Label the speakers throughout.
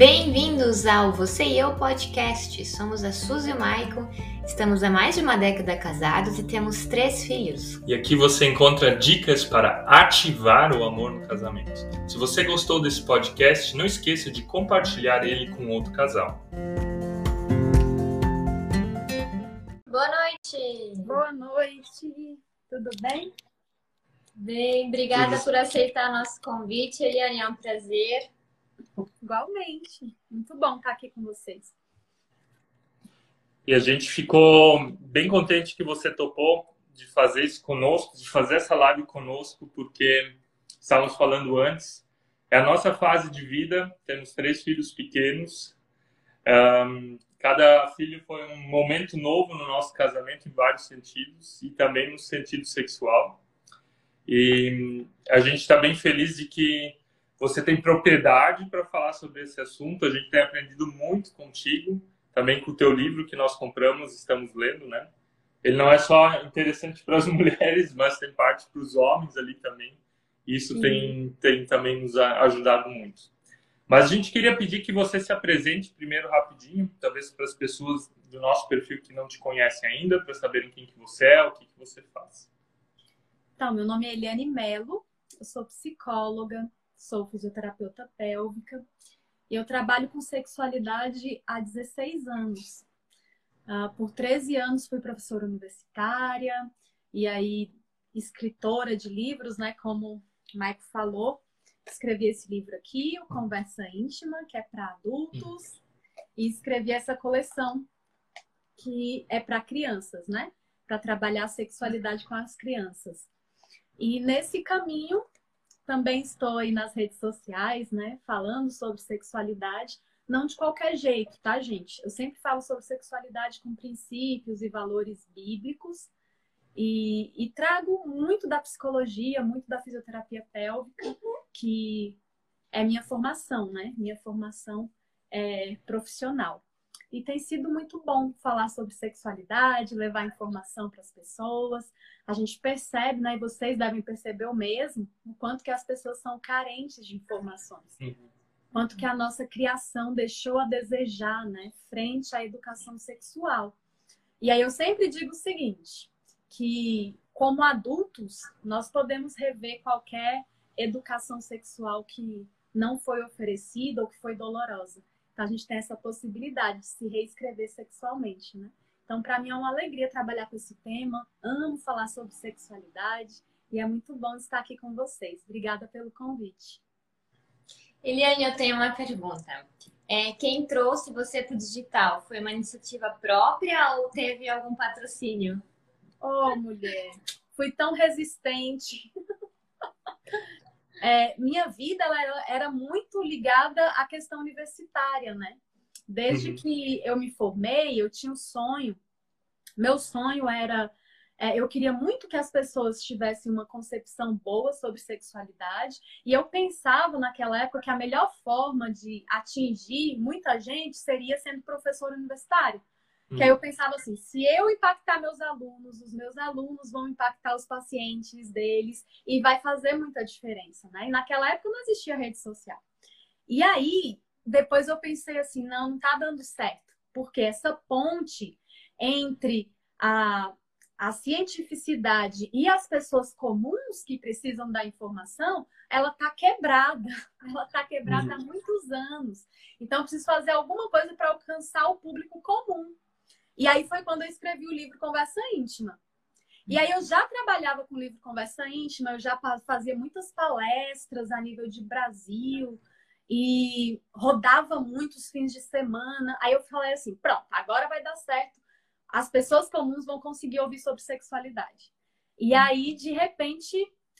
Speaker 1: Bem-vindos ao Você e Eu Podcast. Somos a Suzy e o Maicon, estamos há mais de uma década casados e temos três filhos.
Speaker 2: E aqui você encontra dicas para ativar o amor no casamento. Se você gostou desse podcast, não esqueça de compartilhar ele com outro casal.
Speaker 1: Boa noite!
Speaker 3: Boa noite! Tudo bem?
Speaker 1: Bem, obrigada por aceitar nosso convite, Eliane, é um prazer.
Speaker 3: Igualmente. Muito bom estar aqui com vocês.
Speaker 2: E a gente ficou bem contente que você topou de fazer isso conosco, de fazer essa live conosco, porque estávamos falando antes, é a nossa fase de vida, temos três filhos pequenos, um, cada filho foi um momento novo no nosso casamento em vários sentidos, e também no sentido sexual. E a gente está bem feliz de que você tem propriedade para falar sobre esse assunto. A gente tem aprendido muito contigo, também com o teu livro que nós compramos, estamos lendo, né? Ele não é só interessante para as mulheres, mas tem parte para os homens ali também. Isso tem, tem também nos ajudado muito. Mas a gente queria pedir que você se apresente primeiro rapidinho, talvez para as pessoas do nosso perfil que não te conhecem ainda, para saberem quem que você é, o que, que você faz.
Speaker 3: Então, meu nome é Eliane Melo, eu sou psicóloga, sou fisioterapeuta pélvica e eu trabalho com sexualidade há 16 anos. Uh, por 13 anos fui professora universitária e aí escritora de livros, né? Como o Mike falou, escrevi esse livro aqui, o Conversa Íntima, que é para adultos, e escrevi essa coleção que é para crianças, né? Para trabalhar a sexualidade com as crianças. E nesse caminho também estou aí nas redes sociais, né, falando sobre sexualidade, não de qualquer jeito, tá, gente? Eu sempre falo sobre sexualidade com princípios e valores bíblicos e, e trago muito da psicologia, muito da fisioterapia pélvica, que é minha formação, né? Minha formação é, profissional. E tem sido muito bom falar sobre sexualidade, levar informação para as pessoas. A gente percebe, né, e vocês devem perceber o mesmo, o quanto que as pessoas são carentes de informações. Uhum. Quanto que a nossa criação deixou a desejar, né, frente à educação sexual. E aí eu sempre digo o seguinte, que como adultos, nós podemos rever qualquer educação sexual que não foi oferecida ou que foi dolorosa. A gente tem essa possibilidade de se reescrever sexualmente, né? Então, para mim é uma alegria trabalhar com esse tema. Amo falar sobre sexualidade e é muito bom estar aqui com vocês. Obrigada pelo convite.
Speaker 1: Eliane, eu tenho uma pergunta. É, quem trouxe você para o digital? Foi uma iniciativa própria ou teve algum patrocínio?
Speaker 3: Oh, mulher, fui tão resistente. É, minha vida ela era muito ligada à questão universitária, né? Desde uhum. que eu me formei, eu tinha um sonho. Meu sonho era. É, eu queria muito que as pessoas tivessem uma concepção boa sobre sexualidade. E eu pensava naquela época que a melhor forma de atingir muita gente seria sendo professor Que aí eu pensava assim, se eu impactar meus alunos, os meus alunos vão impactar os pacientes deles e vai fazer muita diferença, né? E naquela época não existia rede social. E aí, depois eu pensei assim, não, não tá dando certo, porque essa ponte entre a, a cientificidade e as pessoas comuns que precisam da informação, ela tá quebrada. Ela tá quebrada uhum. há muitos anos. Então, eu preciso fazer alguma coisa para alcançar o público comum. E aí foi quando eu escrevi o livro Conversa Íntima. E aí eu já trabalhava com o livro Conversa Íntima, eu já fazia muitas palestras a nível de Brasil e rodava muitos fins de semana. Aí eu falei assim, pronto, agora vai dar certo. As pessoas comuns vão conseguir ouvir sobre sexualidade. E aí, de repente,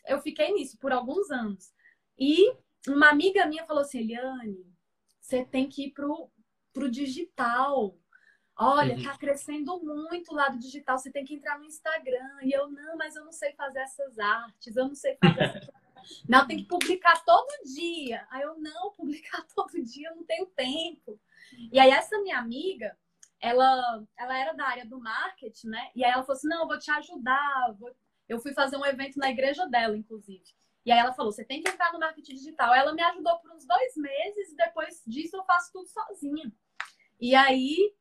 Speaker 3: eu fiquei nisso por alguns anos. E uma amiga minha falou assim, Eliane, você tem que ir pro, pro digital. Olha, uhum. tá crescendo muito o lado digital, você tem que entrar no Instagram. E eu, não, mas eu não sei fazer essas artes, eu não sei fazer essas... Não, tem que publicar todo dia. Aí eu, não, publicar todo dia, eu não tenho tempo. E aí essa minha amiga, ela, ela era da área do marketing, né? E aí ela falou assim, não, eu vou te ajudar. Vou... Eu fui fazer um evento na igreja dela, inclusive. E aí ela falou: você tem que entrar no marketing digital. Ela me ajudou por uns dois meses, e depois disso eu faço tudo sozinha. E aí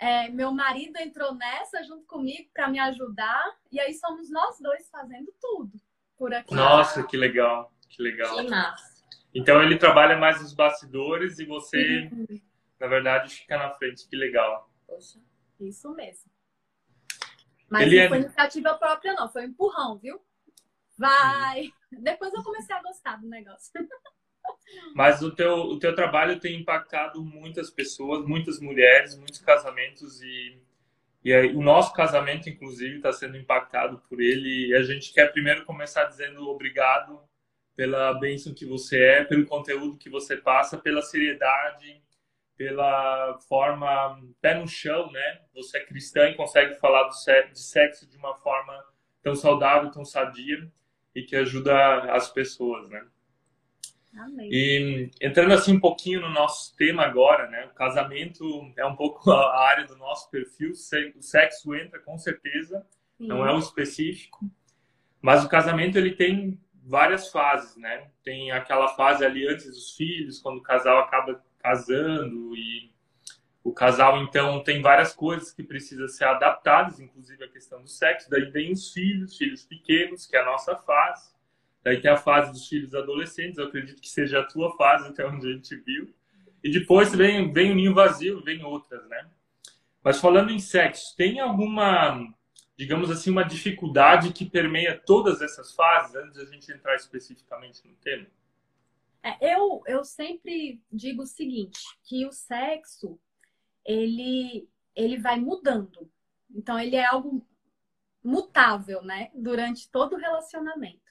Speaker 3: é, meu marido entrou nessa junto comigo para me ajudar, e aí somos nós dois fazendo tudo por aqui.
Speaker 2: Nossa, que legal, que legal.
Speaker 1: Que massa.
Speaker 2: Então ele trabalha mais nos bastidores e você, uhum. na verdade, fica na frente. Que legal.
Speaker 3: Poxa, isso mesmo. Mas ele não é... foi iniciativa própria, não, foi um empurrão, viu? Vai! Depois eu comecei a gostar do negócio.
Speaker 2: Mas o teu, o teu trabalho tem impactado muitas pessoas, muitas mulheres, muitos casamentos e, e aí, o nosso casamento, inclusive, está sendo impactado por ele. E a gente quer primeiro começar dizendo obrigado pela bênção que você é, pelo conteúdo que você passa, pela seriedade, pela forma pé no chão, né? Você é cristã e consegue falar de sexo de uma forma tão saudável, tão sadia e que ajuda as pessoas, né?
Speaker 3: Amém.
Speaker 2: E entrando assim um pouquinho no nosso tema agora, né? O casamento é um pouco a área do nosso perfil. O sexo entra com certeza, Sim. não é o específico, mas o casamento ele tem várias fases, né? Tem aquela fase ali antes dos filhos, quando o casal acaba casando e o casal então tem várias coisas que precisam ser adaptadas, inclusive a questão do sexo. Daí vem os filhos, filhos pequenos, que é a nossa fase. Daí tem a fase dos filhos adolescentes, eu acredito que seja a tua fase, até onde a gente viu. E depois vem, vem o ninho vazio, vem outras, né? Mas falando em sexo, tem alguma, digamos assim, uma dificuldade que permeia todas essas fases, antes de a gente entrar especificamente no tema?
Speaker 3: É, eu, eu sempre digo o seguinte, que o sexo, ele, ele vai mudando. Então, ele é algo mutável, né? Durante todo o relacionamento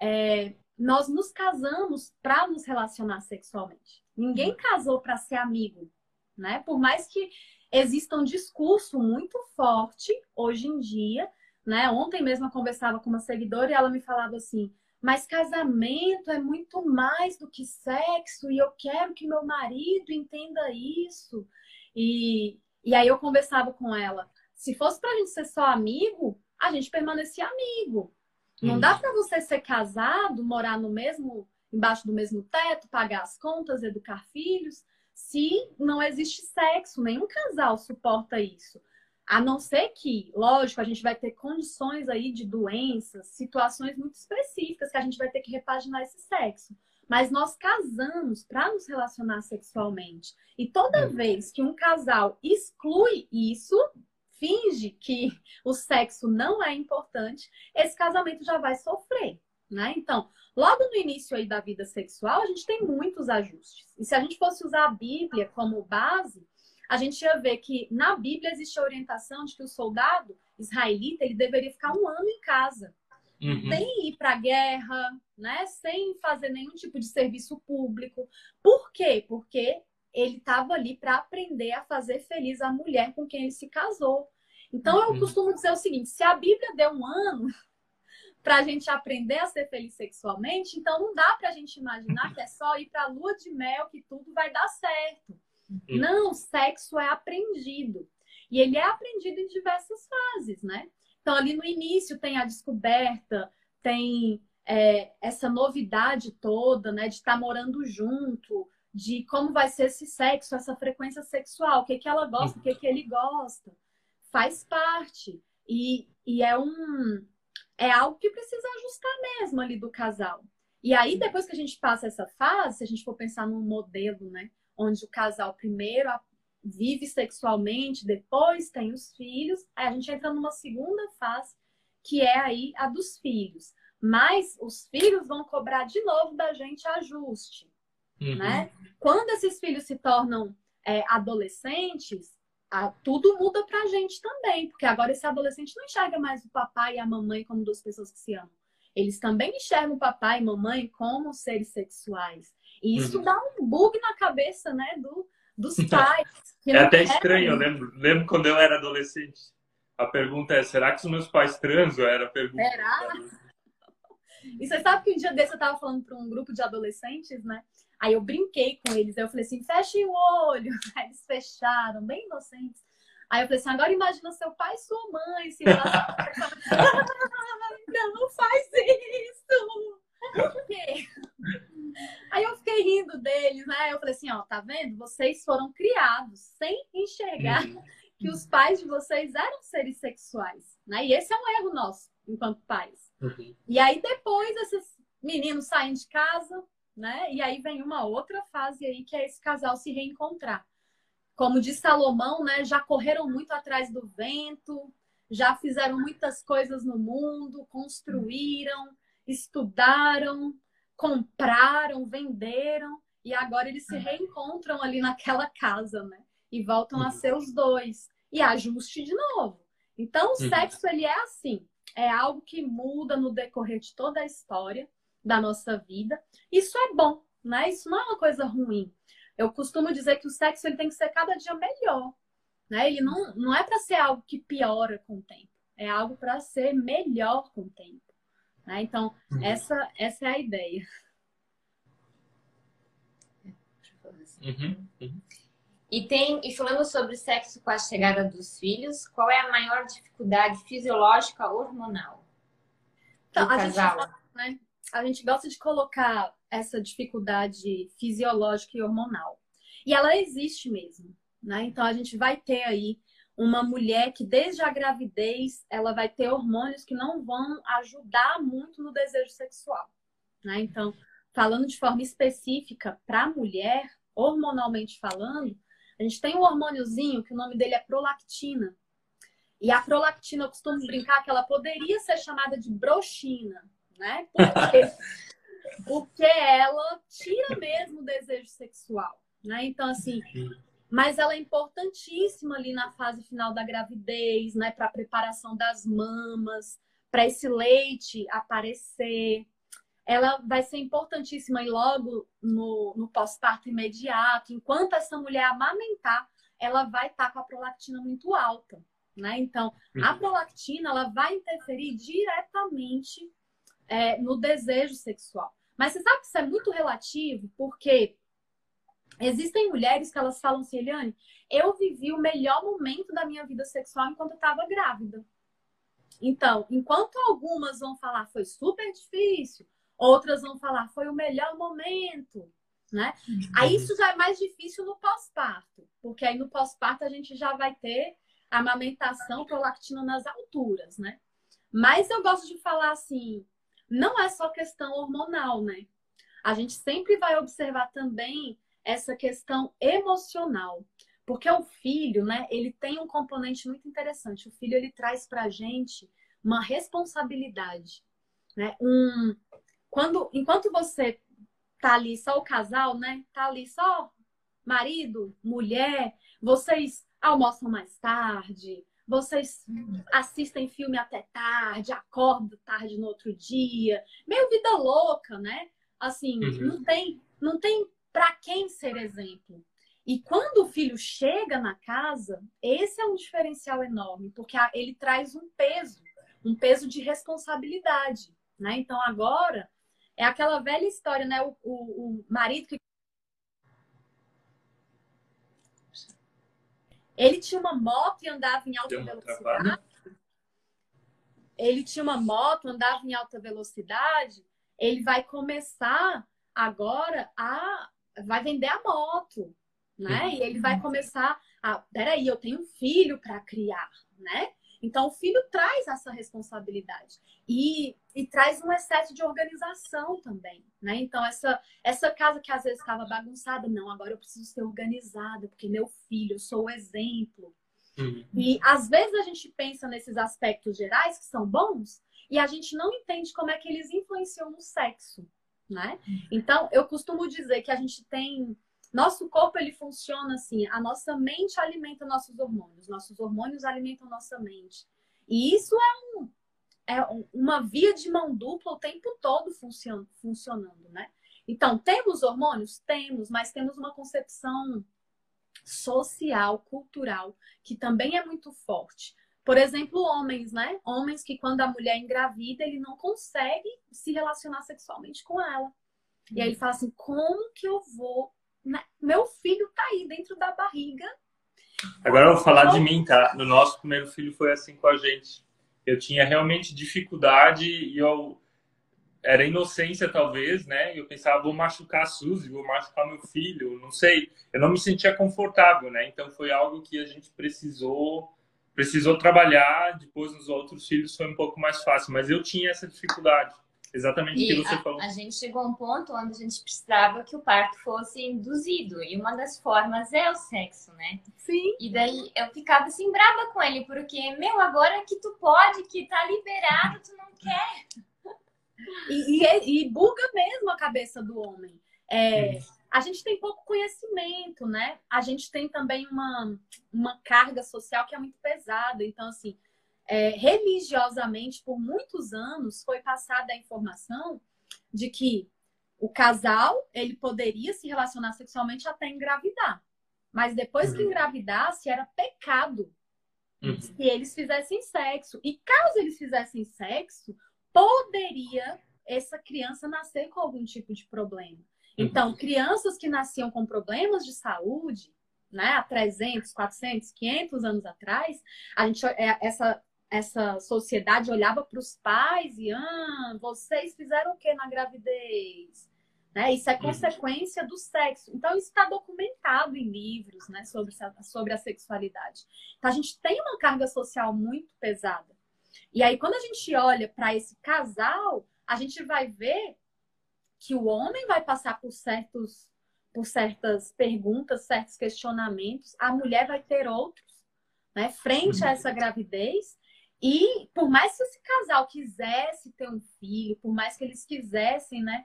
Speaker 3: é, nós nos casamos para nos relacionar sexualmente. Ninguém casou para ser amigo, né? Por mais que exista um discurso muito forte hoje em dia, né? Ontem mesmo eu conversava com uma seguidora e ela me falava assim: mas casamento é muito mais do que sexo e eu quero que meu marido entenda isso. E, e aí eu conversava com ela: se fosse para a gente ser só amigo, a gente permanecia amigo. Não dá para você ser casado, morar no mesmo, embaixo do mesmo teto, pagar as contas, educar filhos, se não existe sexo. Nenhum casal suporta isso. A não ser que, lógico, a gente vai ter condições aí de doenças, situações muito específicas que a gente vai ter que repaginar esse sexo. Mas nós casamos para nos relacionar sexualmente. E toda hum. vez que um casal exclui isso, finge que o sexo não é importante, esse casamento já vai sofrer, né? Então, logo no início aí da vida sexual, a gente tem muitos ajustes. E se a gente fosse usar a Bíblia como base, a gente ia ver que na Bíblia existe a orientação de que o soldado israelita ele deveria ficar um ano em casa, uhum. sem ir para a guerra, né? Sem fazer nenhum tipo de serviço público. Por quê? Porque ele estava ali para aprender a fazer feliz a mulher com quem ele se casou. Então eu uhum. costumo dizer o seguinte: se a Bíblia deu um ano para a gente aprender a ser feliz sexualmente, então não dá para a gente imaginar que é só ir para a lua de mel que tudo vai dar certo. Uhum. Não, sexo é aprendido. E ele é aprendido em diversas fases, né? Então, ali no início tem a descoberta, tem é, essa novidade toda, né? De estar tá morando junto, de como vai ser esse sexo, essa frequência sexual, o que, que ela gosta, o que, que ele gosta. Faz parte. E, e é um é algo que precisa ajustar mesmo ali do casal. E aí, depois que a gente passa essa fase, se a gente for pensar num modelo, né? Onde o casal primeiro vive sexualmente, depois tem os filhos, aí a gente entra numa segunda fase, que é aí a dos filhos. Mas os filhos vão cobrar de novo da gente ajuste uhum. né? Quando esses filhos se tornam é, adolescentes, a, tudo muda pra gente também, porque agora esse adolescente não enxerga mais o papai e a mamãe como duas pessoas que se amam. Eles também enxergam o papai e mamãe como seres sexuais. E isso uhum. dá um bug na cabeça, né, do, dos pais.
Speaker 2: é até estranho, eu lembro, lembro quando eu era adolescente. A pergunta é, será que os meus pais transam? Era a pergunta.
Speaker 3: Será? E você sabe que um dia desse eu tava falando para um grupo de adolescentes, né? Aí eu brinquei com eles, aí eu falei assim, fechem o olho. Aí eles fecharam, bem inocentes. Aí eu falei assim, agora imagina seu pai e sua mãe se não faz isso. Por quê? Aí eu fiquei rindo deles, né? Eu falei assim, ó, tá vendo? Vocês foram criados sem enxergar uhum. que os pais de vocês eram seres sexuais, né? E esse é um erro nosso, enquanto pais. Uhum. E aí depois esses meninos saem de casa, né? E aí vem uma outra fase aí que é esse casal se reencontrar. Como diz Salomão, né? Já correram muito atrás do vento, já fizeram muitas coisas no mundo, construíram, estudaram, compraram, venderam e agora eles se reencontram ali naquela casa, né? E voltam a uhum. ser os dois e ajuste de novo. Então o uhum. sexo ele é assim, é algo que muda no decorrer de toda a história da nossa vida. Isso é bom, né? Isso não é uma coisa ruim. Eu costumo dizer que o sexo ele tem que ser cada dia melhor, né? Ele não, não é para ser algo que piora com o tempo, é algo para ser melhor com o tempo. Né? Então, uhum. essa, essa é a ideia.
Speaker 2: Uhum. Uhum.
Speaker 1: E tem e falando sobre sexo com a chegada dos filhos, qual é a maior dificuldade fisiológica hormonal
Speaker 3: então, do casal? A gente, né, a gente gosta de colocar essa dificuldade fisiológica e hormonal. E ela existe mesmo, né? Então a gente vai ter aí uma mulher que desde a gravidez ela vai ter hormônios que não vão ajudar muito no desejo sexual, né? Então, falando de forma específica para a mulher, hormonalmente falando, a gente tem um hormôniozinho que o nome dele é prolactina. E a prolactina, eu costumo brincar que ela poderia ser chamada de broxina, né? Por quê? Porque ela tira mesmo o desejo sexual, né? Então, assim, mas ela é importantíssima ali na fase final da gravidez, né? Para a preparação das mamas, para esse leite aparecer. Ela vai ser importantíssima e logo no, no pós-parto imediato, enquanto essa mulher amamentar, ela vai estar tá com a prolactina muito alta, né? Então, a uhum. prolactina ela vai interferir diretamente é, no desejo sexual. Mas você sabe que isso é muito relativo, porque existem mulheres que elas falam assim, Eliane, eu vivi o melhor momento da minha vida sexual enquanto eu estava grávida. Então, enquanto algumas vão falar foi super difícil, outras vão falar foi o melhor momento, né? Aí isso já é mais difícil no pós-parto, porque aí no pós-parto a gente já vai ter amamentação prolactina nas alturas, né? Mas eu gosto de falar assim, não é só questão hormonal, né? A gente sempre vai observar também essa questão emocional. Porque o filho, né, ele tem um componente muito interessante. O filho, ele traz pra gente uma responsabilidade, né? Um, quando, enquanto você tá ali só o casal, né? Tá ali só marido, mulher, vocês almoçam mais tarde, vocês assistem filme até tarde, acordam tarde no outro dia, meio vida louca, né? Assim, uhum. não tem, não tem para quem ser exemplo. E quando o filho chega na casa, esse é um diferencial enorme, porque ele traz um peso, um peso de responsabilidade, né? Então agora é aquela velha história, né? O, o, o marido que Ele tinha uma moto e andava em alta velocidade. Ele tinha uma moto, andava em alta velocidade. Ele vai começar agora a vai vender a moto, né? Uhum. E ele vai começar a, peraí, eu tenho um filho para criar, né? Então o filho traz essa responsabilidade e, e traz um excesso de organização também, né? Então essa essa casa que às vezes estava bagunçada, não, agora eu preciso ser organizada porque meu filho, eu sou o exemplo. Uhum. E às vezes a gente pensa nesses aspectos gerais que são bons e a gente não entende como é que eles influenciam no sexo, né? Uhum. Então eu costumo dizer que a gente tem nosso corpo ele funciona assim, a nossa mente alimenta nossos hormônios, nossos hormônios alimentam nossa mente. E isso é, um, é uma via de mão dupla o tempo todo funcionando, funcionando, né? Então, temos hormônios? Temos, mas temos uma concepção social, cultural, que também é muito forte. Por exemplo, homens, né? Homens que quando a mulher engravida, ele não consegue se relacionar sexualmente com ela. E aí ele fala assim: como que eu vou? Meu filho tá aí dentro da barriga.
Speaker 2: Agora eu vou falar de mim, tá? No nosso primeiro filho foi assim com a gente. Eu tinha realmente dificuldade e eu era inocência talvez, né? Eu pensava vou machucar a Suzy, vou machucar meu filho, não sei. Eu não me sentia confortável, né? Então foi algo que a gente precisou precisou trabalhar. Depois nos outros filhos foi um pouco mais fácil, mas eu tinha essa dificuldade. Exatamente o que você
Speaker 1: a,
Speaker 2: falou.
Speaker 1: A gente chegou a um ponto onde a gente precisava que o parto fosse induzido. E uma das formas é o sexo, né?
Speaker 3: Sim.
Speaker 1: E daí eu ficava assim brava com ele, porque, meu, agora que tu pode, que tá liberado, tu não quer.
Speaker 3: E, e, e buga mesmo a cabeça do homem. É, a gente tem pouco conhecimento, né? A gente tem também uma, uma carga social que é muito pesada. Então, assim, é, religiosamente, por muitos anos, foi passada a informação de que o casal ele poderia se relacionar sexualmente até engravidar. Mas depois que uhum. engravidasse, era pecado uhum. se eles fizessem sexo. E caso eles fizessem sexo, poderia essa criança nascer com algum tipo de problema. Uhum. Então, crianças que nasciam com problemas de saúde, né, há 300, 400, 500 anos atrás, a gente é, essa essa sociedade olhava para os pais e ah, vocês fizeram o que na gravidez? Né? Isso é uhum. consequência do sexo. Então, isso está documentado em livros né, sobre, sobre a sexualidade. Então, a gente tem uma carga social muito pesada. E aí, quando a gente olha para esse casal, a gente vai ver que o homem vai passar por certos por certas perguntas, certos questionamentos, a mulher vai ter outros, né, frente a uhum. essa gravidez, e por mais que esse casal quisesse ter um filho, por mais que eles quisessem, né,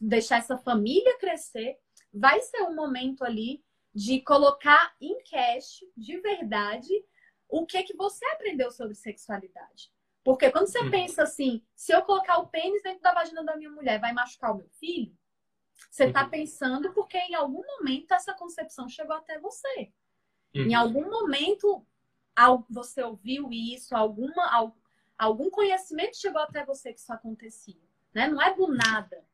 Speaker 3: deixar essa família crescer, vai ser um momento ali de colocar em cash, de verdade, o que que você aprendeu sobre sexualidade. Porque quando você uhum. pensa assim, se eu colocar o pênis dentro da vagina da minha mulher, vai machucar o meu filho? Você está uhum. pensando porque em algum momento essa concepção chegou até você. Uhum. Em algum momento você ouviu isso, alguma, algum conhecimento chegou até você que isso acontecia. Né? Não é do nada.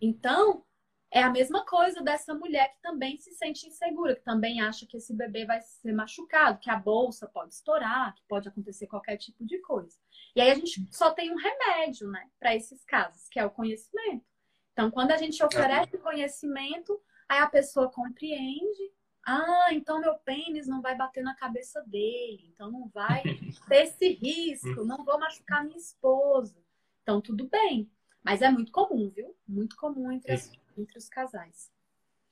Speaker 3: Então, é a mesma coisa dessa mulher que também se sente insegura, que também acha que esse bebê vai ser machucado, que a bolsa pode estourar, que pode acontecer qualquer tipo de coisa. E aí a gente só tem um remédio, né, para esses casos, que é o conhecimento. Então, quando a gente oferece conhecimento, aí a pessoa compreende ah, então meu pênis não vai bater na cabeça dele, então não vai ter esse risco, não vou machucar minha esposa. Então tudo bem. Mas é muito comum, viu? Muito comum entre, as, entre os casais.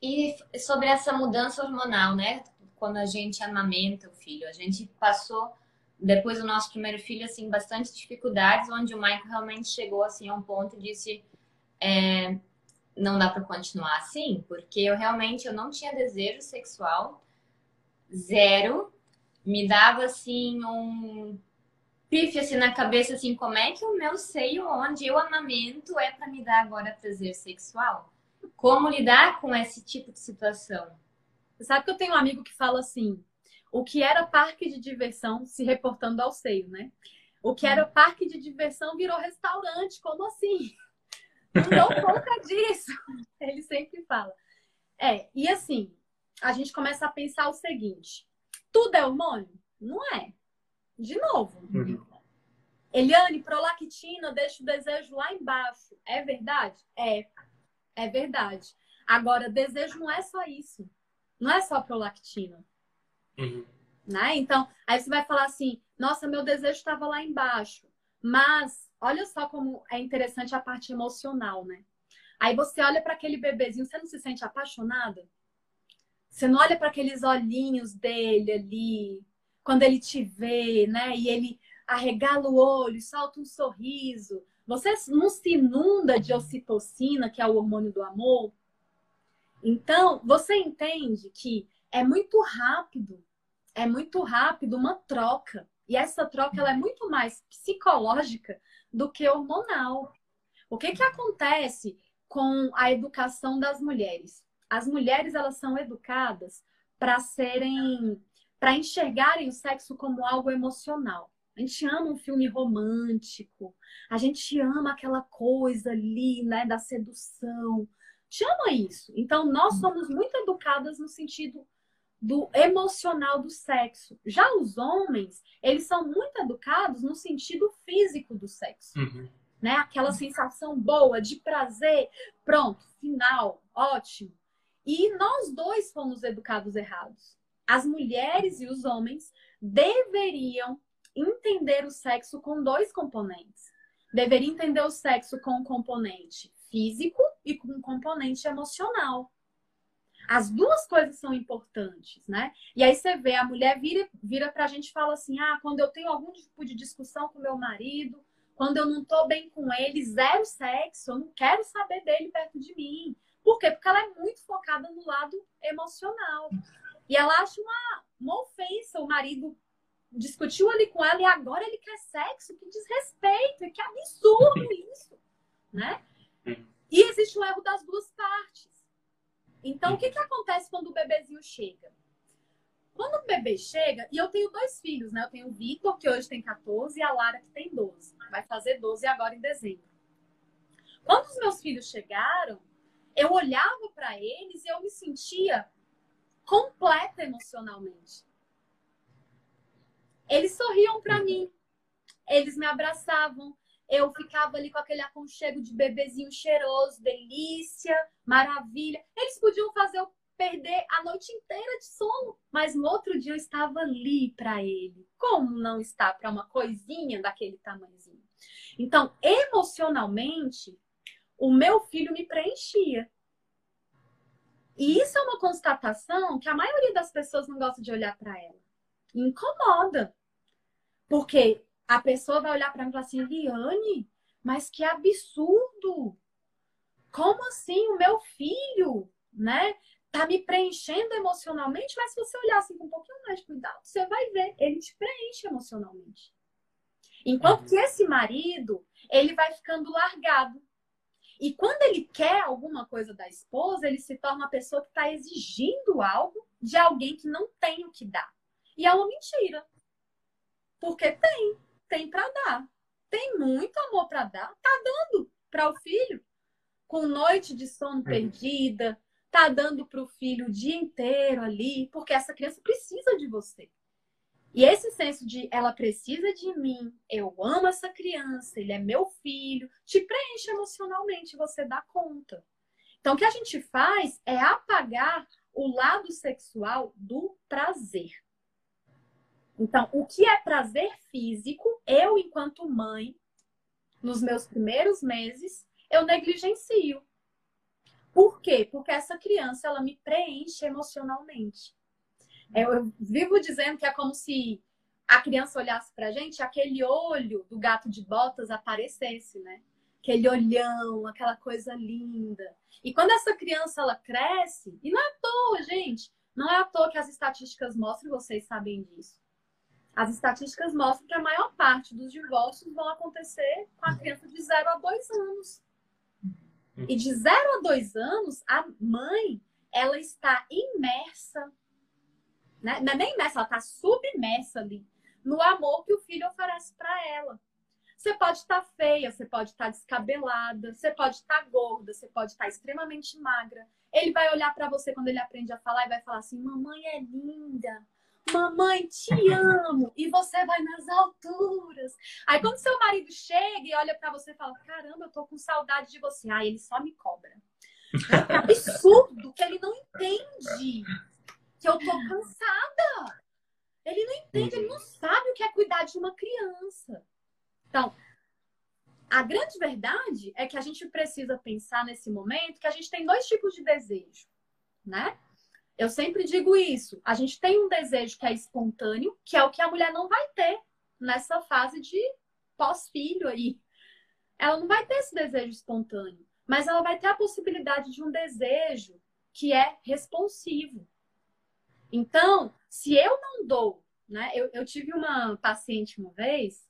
Speaker 1: E sobre essa mudança hormonal, né? Quando a gente amamenta o filho, a gente passou depois do nosso primeiro filho assim bastante dificuldades, onde o Michael realmente chegou assim a um ponto e disse é, não dá para continuar assim, porque eu realmente eu não tinha desejo sexual, zero, me dava assim um pife assim na cabeça assim, como é que o meu seio onde eu amamento é para me dar agora prazer sexual? Como lidar com esse tipo de situação?
Speaker 3: Você sabe que eu tenho um amigo que fala assim, o que era parque de diversão se reportando ao seio, né? O que era parque de diversão virou restaurante, como assim? Não dou conta disso. Ele sempre fala. É, e assim, a gente começa a pensar o seguinte: tudo é hormônio? Não é. De novo. Uhum. Eliane, prolactina deixa o desejo lá embaixo. É verdade? É. É verdade. Agora, desejo não é só isso. Não é só prolactina. Uhum. Né? Então, aí você vai falar assim: nossa, meu desejo estava lá embaixo. Mas Olha só como é interessante a parte emocional, né? Aí você olha para aquele bebezinho, você não se sente apaixonada? Você não olha para aqueles olhinhos dele ali, quando ele te vê, né? E ele arregala o olho, solta um sorriso. Você não se inunda de ocitocina, que é o hormônio do amor? Então, você entende que é muito rápido, é muito rápido uma troca. E essa troca ela é muito mais psicológica do que hormonal. O que, que acontece com a educação das mulheres? As mulheres elas são educadas para serem, para enxergarem o sexo como algo emocional. A gente ama um filme romântico, a gente ama aquela coisa ali, né, da sedução. Chama isso. Então, nós somos muito educadas no sentido do emocional do sexo. Já os homens, eles são muito educados no sentido físico do sexo. Uhum. né? Aquela sensação boa de prazer. Pronto, final, ótimo. E nós dois fomos educados errados. As mulheres e os homens deveriam entender o sexo com dois componentes. Deveria entender o sexo com um componente físico e com um componente emocional. As duas coisas são importantes, né? E aí você vê, a mulher vira, vira pra gente e fala assim: ah, quando eu tenho algum tipo de discussão com meu marido, quando eu não tô bem com ele, zero sexo, eu não quero saber dele perto de mim. Por quê? Porque ela é muito focada no lado emocional. E ela acha uma, uma ofensa o marido discutiu ali com ela e agora ele quer sexo, que desrespeito, que absurdo isso, né? E existe o erro das duas partes. Então, o que, que acontece quando o bebezinho chega? Quando o bebê chega, e eu tenho dois filhos, né? Eu tenho o Vitor, que hoje tem 14, e a Lara, que tem 12. Vai fazer 12 agora em dezembro. Quando os meus filhos chegaram, eu olhava para eles e eu me sentia completa emocionalmente. Eles sorriam para mim, eles me abraçavam, eu ficava ali com aquele aconchego de bebezinho cheiroso, delícia, maravilha. Eles podiam fazer eu perder a noite inteira de sono, mas no outro dia eu estava ali para ele. Como não estar para uma coisinha daquele tamanhozinho? Então, emocionalmente, o meu filho me preenchia. E isso é uma constatação que a maioria das pessoas não gosta de olhar para ela. Incomoda. Porque a pessoa vai olhar para mim e falar assim: Liane, mas que absurdo! Como assim o meu filho, né? Tá me preenchendo emocionalmente, mas se você olhar assim com um pouquinho mais de cuidado, você vai ver, ele te preenche emocionalmente. Enquanto uhum. que esse marido, ele vai ficando largado. E quando ele quer alguma coisa da esposa, ele se torna uma pessoa que está exigindo algo de alguém que não tem o que dar. E é uma mentira. Porque tem, tem para dar. Tem muito amor para dar, tá dando para o filho. Com noite de sono uhum. perdida, tá dando para o filho o dia inteiro ali, porque essa criança precisa de você. E esse senso de ela precisa de mim, eu amo essa criança, ele é meu filho, te preenche emocionalmente, você dá conta. Então, o que a gente faz é apagar o lado sexual do prazer. Então, o que é prazer físico, eu, enquanto mãe, nos meus primeiros meses, eu negligencio. Por quê? Porque essa criança, ela me preenche emocionalmente. Eu vivo dizendo que é como se a criança olhasse pra gente, aquele olho do gato de botas aparecesse, né? Aquele olhão, aquela coisa linda. E quando essa criança ela cresce, e não é à toa, gente, não é à toa que as estatísticas mostram, vocês sabem disso. As estatísticas mostram que a maior parte dos divórcios vão acontecer com a criança de 0 a 2 anos. E de 0 a 2 anos, a mãe, ela está imersa, né? não é nem imersa, ela está submersa ali, no amor que o filho oferece para ela. Você pode estar tá feia, você pode estar tá descabelada, você pode estar tá gorda, você pode estar extremamente magra. Ele vai olhar para você quando ele aprende a falar e vai falar assim: Mamãe é linda, mamãe, te amo. E você vai nas alturas. Aí quando seu marido chega e olha para você e fala: Caramba, eu tô com saudade de você. Aí ele só me cobra. É absurdo que ele não entende que eu tô cansada. Ele não entende, ele não sabe o que é cuidar de uma criança. Então, a grande verdade é que a gente precisa pensar nesse momento que a gente tem dois tipos de desejo, né? Eu sempre digo isso. A gente tem um desejo que é espontâneo, que é o que a mulher não vai ter nessa fase de pós-filho aí. Ela não vai ter esse desejo espontâneo, mas ela vai ter a possibilidade de um desejo que é responsivo. Então, se eu não dou, né? Eu, eu tive uma paciente uma vez,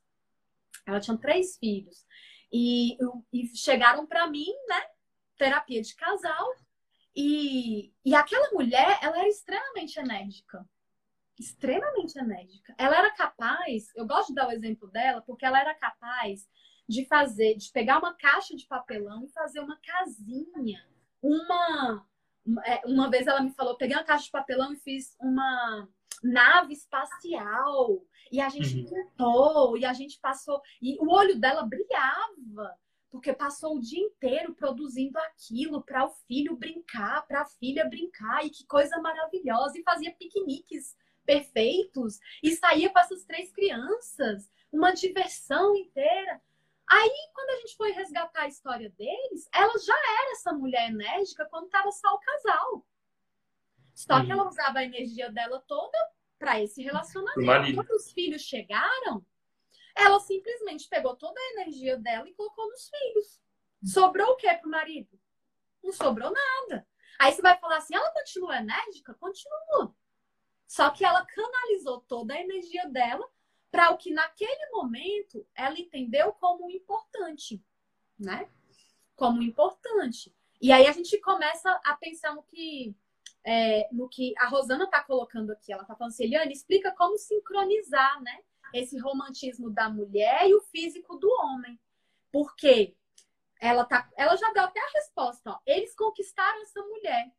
Speaker 3: ela tinha três filhos, e, e chegaram para mim, né? Terapia de casal, e, e aquela mulher, ela era extremamente enérgica. Extremamente enérgica. Ela era capaz, eu gosto de dar o exemplo dela, porque ela era capaz de fazer, de pegar uma caixa de papelão e fazer uma casinha. Uma, é, uma vez ela me falou, peguei uma caixa de papelão e fiz uma, nave espacial. E a gente uhum. cantou, e a gente passou. E o olho dela brilhava, porque passou o dia inteiro produzindo aquilo para o filho brincar, para a filha brincar, e que coisa maravilhosa. E fazia piqueniques perfeitos, e saía com essas três crianças, uma diversão inteira. Aí, quando a gente foi resgatar a história deles, ela já era essa mulher enérgica quando estava só o casal. Só que ela usava a energia dela toda para esse relacionamento. Quando os filhos chegaram, ela simplesmente pegou toda a energia dela e colocou nos filhos. Sobrou o que pro marido? Não sobrou nada. Aí você vai falar assim, ela continua enérgica? Continua. Só que ela canalizou toda a energia dela para o que naquele momento ela entendeu como importante, né? Como importante. E aí a gente começa a pensar no que é, no que a Rosana está colocando aqui. Ela está falando assim, Eliane, explica como sincronizar, né? Esse romantismo da mulher e o físico do homem. Porque ela, tá, ela já deu até a resposta. Ó. Eles conquistaram essa mulher.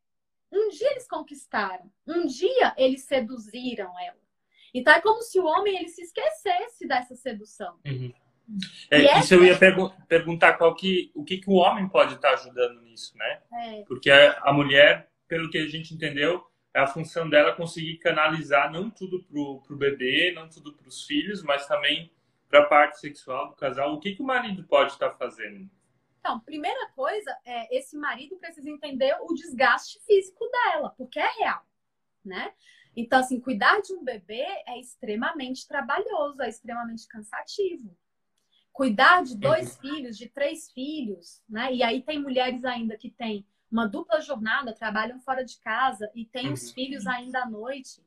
Speaker 3: Um dia eles conquistaram. Um dia eles seduziram ela. Então é como se o homem ele se esquecesse dessa sedução.
Speaker 2: Uhum. É, isso eu ia pergu perguntar qual que, o que, que o homem pode estar ajudando nisso, né? É. Porque a, a mulher pelo que a gente entendeu, é a função dela conseguir canalizar não tudo pro, pro bebê, não tudo para os filhos, mas também para a parte sexual do casal. O que, que o marido pode estar fazendo?
Speaker 3: Então, primeira coisa, é, esse marido precisa entender o desgaste físico dela, porque é real, né? Então, assim, cuidar de um bebê é extremamente trabalhoso, é extremamente cansativo. Cuidar de dois uhum. filhos, de três filhos, né? E aí tem mulheres ainda que têm uma dupla jornada, trabalham fora de casa e têm os uhum. filhos ainda à noite.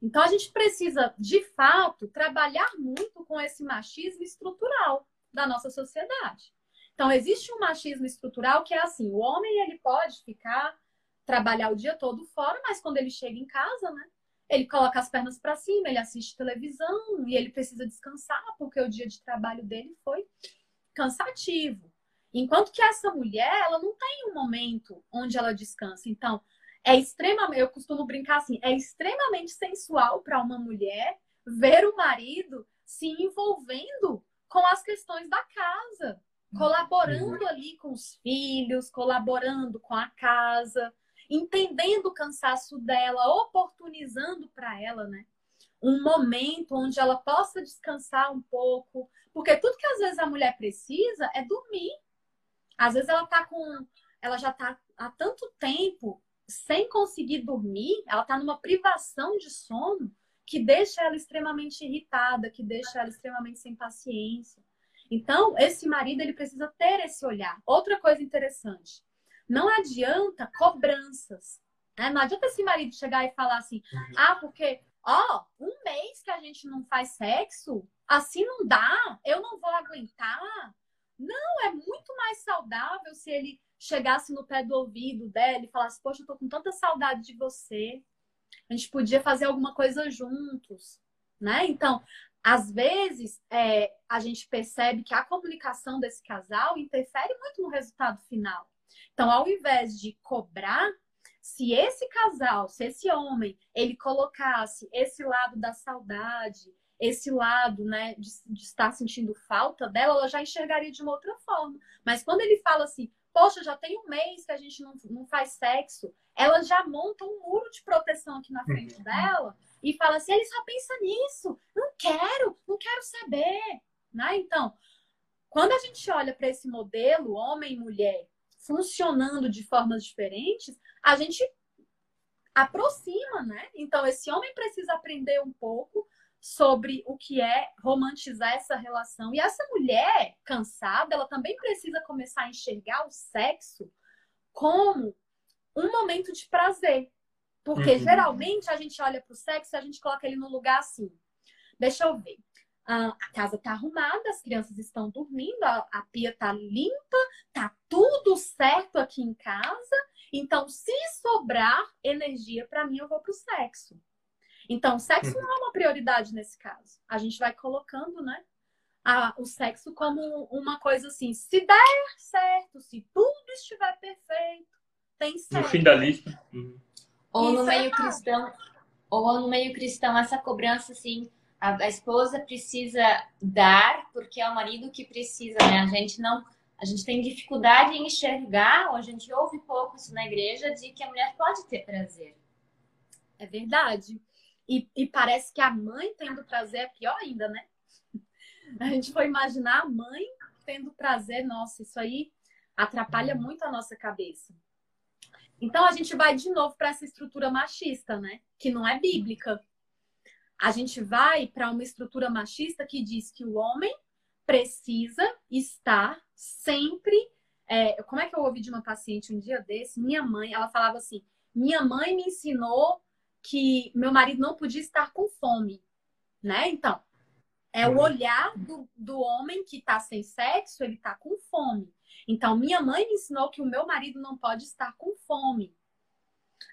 Speaker 3: Então a gente precisa, de fato, trabalhar muito com esse machismo estrutural da nossa sociedade. Então existe um machismo estrutural que é assim, o homem ele pode ficar trabalhar o dia todo fora, mas quando ele chega em casa, né, ele coloca as pernas para cima, ele assiste televisão e ele precisa descansar porque o dia de trabalho dele foi cansativo. Enquanto que essa mulher, ela não tem um momento onde ela descansa. Então, é extremamente, eu costumo brincar assim, é extremamente sensual para uma mulher ver o marido se envolvendo com as questões da casa, colaborando ali com os filhos, colaborando com a casa, entendendo o cansaço dela, oportunizando para ela, né? Um momento onde ela possa descansar um pouco, porque tudo que às vezes a mulher precisa é dormir. Às vezes ela tá com. Ela já tá há tanto tempo sem conseguir dormir, ela tá numa privação de sono que deixa ela extremamente irritada, que deixa ela extremamente sem paciência. Então, esse marido ele precisa ter esse olhar. Outra coisa interessante, não adianta cobranças. Né? Não adianta esse marido chegar e falar assim, uhum. ah, porque, ó, um mês que a gente não faz sexo, assim não dá, eu não vou aguentar. Não, é muito mais saudável se ele chegasse no pé do ouvido dela e falasse: Poxa, eu tô com tanta saudade de você. A gente podia fazer alguma coisa juntos, né? Então, às vezes, é, a gente percebe que a comunicação desse casal interfere muito no resultado final. Então, ao invés de cobrar, se esse casal, se esse homem, ele colocasse esse lado da saudade, esse lado, né, de, de, estar sentindo falta dela, ela já enxergaria de uma outra forma. Mas quando ele fala assim, poxa, já tem um mês que a gente não, não faz sexo, ela já monta um muro de proteção aqui na frente uhum. dela e fala assim, ele só pensa nisso, não quero, não quero saber, né? Então, quando a gente olha para esse modelo homem e mulher funcionando de formas diferentes, a gente aproxima, né? Então, esse homem precisa aprender um pouco sobre o que é romantizar essa relação. E essa mulher cansada, ela também precisa começar a enxergar o sexo como um momento de prazer. Porque uhum. geralmente a gente olha para o sexo e a gente coloca ele no lugar assim. Deixa eu ver. Ah, a casa tá arrumada, as crianças estão dormindo, a, a pia tá limpa, tá tudo certo aqui em casa. Então, se sobrar energia para mim, eu vou pro sexo. Então, o sexo não é uma prioridade nesse caso. A gente vai colocando, né? A, o sexo como uma coisa assim, se der certo, se tudo estiver perfeito, tem certo.
Speaker 2: No fim da lista.
Speaker 1: Ou no meio cristão, ou no meio cristão essa cobrança assim, a, a esposa precisa dar porque é o marido que precisa, né? A gente não a gente tem dificuldade em enxergar, ou a gente ouve pouco isso na igreja, de que a mulher pode ter prazer.
Speaker 3: É verdade. E, e parece que a mãe tendo prazer é pior ainda, né? A gente foi imaginar a mãe tendo prazer, nossa, isso aí atrapalha muito a nossa cabeça. Então a gente vai de novo para essa estrutura machista, né? Que não é bíblica. A gente vai para uma estrutura machista que diz que o homem precisa estar sempre. É, como é que eu ouvi de uma paciente um dia desse? Minha mãe, ela falava assim: minha mãe me ensinou que meu marido não podia estar com fome, né? Então, é o uhum. olhar do, do homem que está sem sexo, ele está com fome. Então, minha mãe me ensinou que o meu marido não pode estar com fome.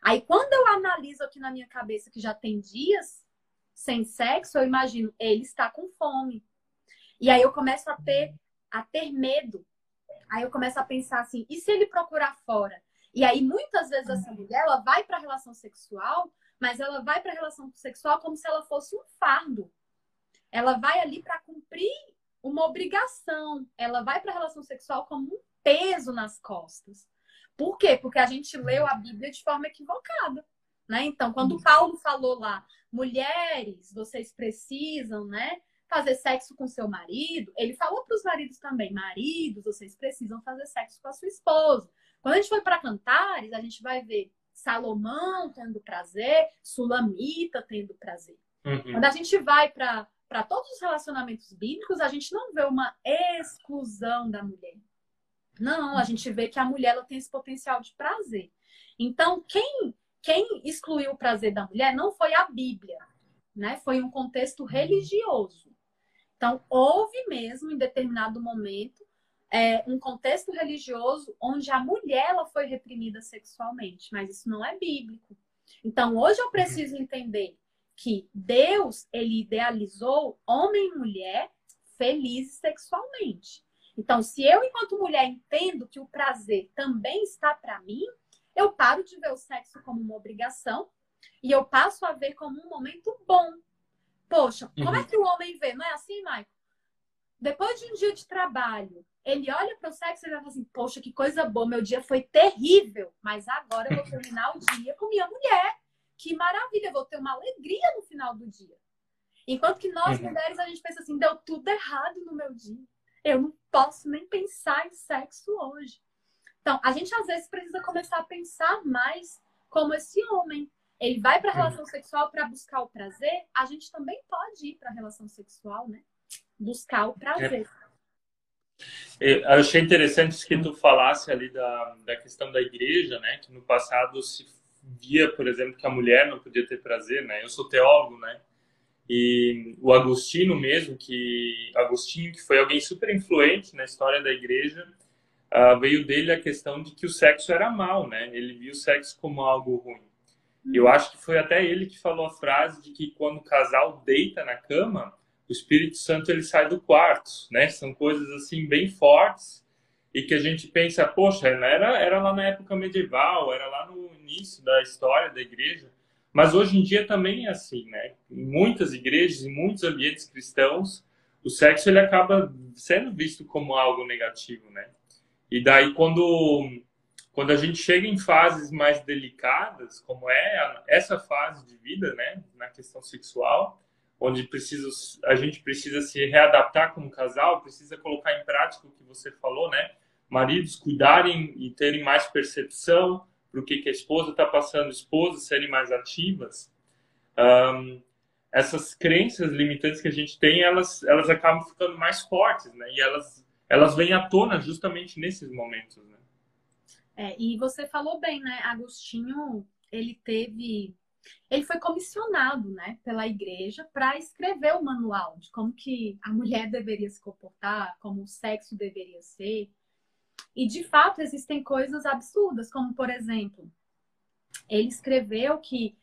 Speaker 3: Aí, quando eu analiso aqui na minha cabeça que já tem dias sem sexo, eu imagino, ele está com fome. E aí eu começo a ter a ter medo. Aí eu começo a pensar assim, e se ele procurar fora? E aí muitas vezes essa mulher, ela vai para a relação sexual, mas ela vai para a relação sexual como se ela fosse um fardo. Ela vai ali para cumprir uma obrigação. Ela vai para a relação sexual como um peso nas costas. Por quê? Porque a gente leu a Bíblia de forma equivocada. Né? Então, quando Paulo falou lá, mulheres, vocês precisam, né, fazer sexo com seu marido, ele falou para os maridos também: maridos, vocês precisam fazer sexo com a sua esposa. Quando a gente foi para Cantares, a gente vai ver Salomão tendo prazer, Sulamita tendo prazer. Uhum. Quando a gente vai para todos os relacionamentos bíblicos, a gente não vê uma exclusão da mulher. Não, a gente vê que a mulher ela tem esse potencial de prazer. Então, quem, quem excluiu o prazer da mulher não foi a Bíblia, né? Foi um contexto religioso. Então, houve mesmo, em determinado momento, é, um contexto religioso onde a mulher ela foi reprimida sexualmente, mas isso não é bíblico. Então, hoje eu preciso entender que Deus ele idealizou homem e mulher felizes sexualmente. Então, se eu, enquanto mulher, entendo que o prazer também está para mim, eu paro de ver o sexo como uma obrigação e eu passo a ver como um momento bom, Poxa, uhum. como é uhum. que o homem vê? Não é assim, Michael? Depois de um dia de trabalho, ele olha para o sexo e vai falar assim: Poxa, que coisa boa, meu dia foi terrível, mas agora eu vou terminar o dia com minha mulher. Que maravilha, eu vou ter uma alegria no final do dia. Enquanto que nós, uhum. mulheres, a gente pensa assim: deu tudo errado no meu dia. Eu não posso nem pensar em sexo hoje. Então, a gente às vezes precisa começar a pensar mais como esse homem ele vai para a relação sexual para buscar o prazer, a gente também pode ir para a relação sexual, né? Buscar o prazer.
Speaker 2: É. Eu achei interessante que tu falasse ali da, da questão da igreja, né? Que no passado se via, por exemplo, que a mulher não podia ter prazer, né? Eu sou teólogo, né? E o Agostinho mesmo, que Agostinho, que foi alguém super influente na história da igreja, uh, veio dele a questão de que o sexo era mal, né? Ele viu o sexo como algo ruim. Eu acho que foi até ele que falou a frase de que quando o casal deita na cama, o Espírito Santo ele sai do quarto, né? São coisas assim bem fortes e que a gente pensa, poxa, era, era lá na época medieval, era lá no início da história da igreja, mas hoje em dia também é assim, né? Em muitas igrejas, em muitos ambientes cristãos, o sexo ele acaba sendo visto como algo negativo, né? E daí quando quando a gente chega em fases mais delicadas, como é essa fase de vida, né, na questão sexual, onde precisa, a gente precisa se readaptar como casal, precisa colocar em prática o que você falou, né? Maridos cuidarem e terem mais percepção para o que, que a esposa está passando, esposas serem mais ativas. Um, essas crenças limitantes que a gente tem, elas, elas acabam ficando mais fortes, né? E elas, elas vêm à tona justamente nesses momentos, né?
Speaker 3: É, e você falou bem, né? Agostinho, ele teve. Ele foi comissionado, né, pela igreja para escrever o manual de como que a mulher deveria se comportar, como o sexo deveria ser. E de fato existem coisas absurdas, como por exemplo, ele escreveu que,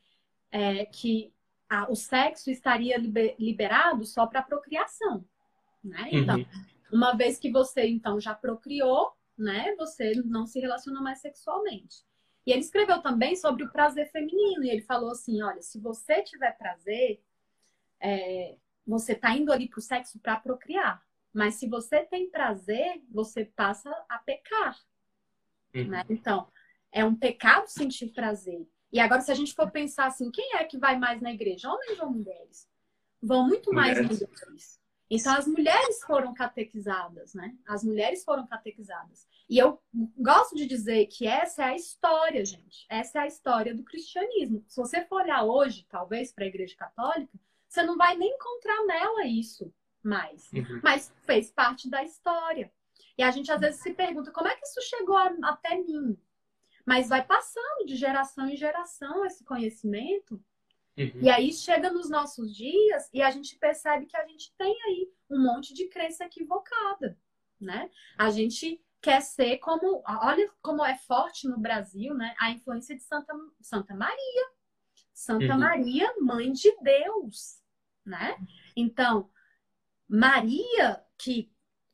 Speaker 3: é, que a, o sexo estaria liber, liberado só para procriação, né? Então, uhum. uma vez que você então já procriou, né? Você não se relaciona mais sexualmente. E ele escreveu também sobre o prazer feminino. E ele falou assim: olha, se você tiver prazer, é, você está indo ali para o sexo para procriar. Mas se você tem prazer, você passa a pecar. Uhum. Né? Então, é um pecado sentir prazer. E agora, se a gente for pensar assim, quem é que vai mais na igreja? Homens ou mulheres? Vão muito mais mulheres. mulheres. Então, as mulheres foram catequizadas, né? As mulheres foram catequizadas. E eu gosto de dizer que essa é a história, gente. Essa é a história do cristianismo. Se você for olhar hoje, talvez, para a Igreja Católica, você não vai nem encontrar nela isso mais. Uhum. Mas fez parte da história. E a gente às vezes se pergunta como é que isso chegou até mim? Mas vai passando de geração em geração esse conhecimento. Uhum. E aí chega nos nossos dias e a gente percebe que a gente tem aí um monte de crença equivocada, né? A gente quer ser como, olha como é forte no Brasil, né? A influência de Santa, Santa Maria. Santa uhum. Maria, mãe de Deus, né? Então, Maria, que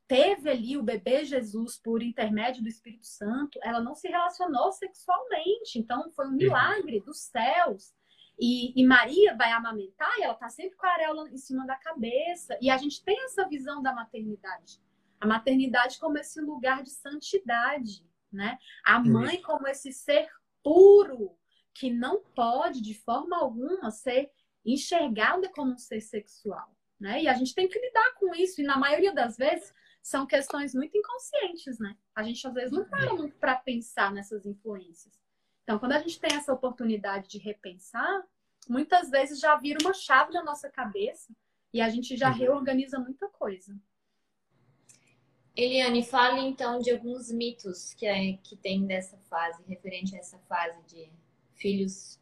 Speaker 3: teve ali o bebê Jesus por intermédio do Espírito Santo, ela não se relacionou sexualmente. Então, foi um uhum. milagre dos céus. E, e, Maria vai amamentar e ela tá sempre com a areola em cima da cabeça. E a gente tem essa visão da maternidade. A maternidade como esse lugar de santidade, né? A mãe como esse ser puro que não pode de forma alguma ser enxergada como um ser sexual, né? E a gente tem que lidar com isso e na maioria das vezes são questões muito inconscientes, né? A gente às vezes não para muito para pensar nessas influências. Então, quando a gente tem essa oportunidade de repensar, muitas vezes já vira uma chave na nossa cabeça e a gente já uhum. reorganiza muita coisa.
Speaker 1: Eliane, fale então de alguns mitos que, é, que tem dessa fase, referente a essa fase de filhos,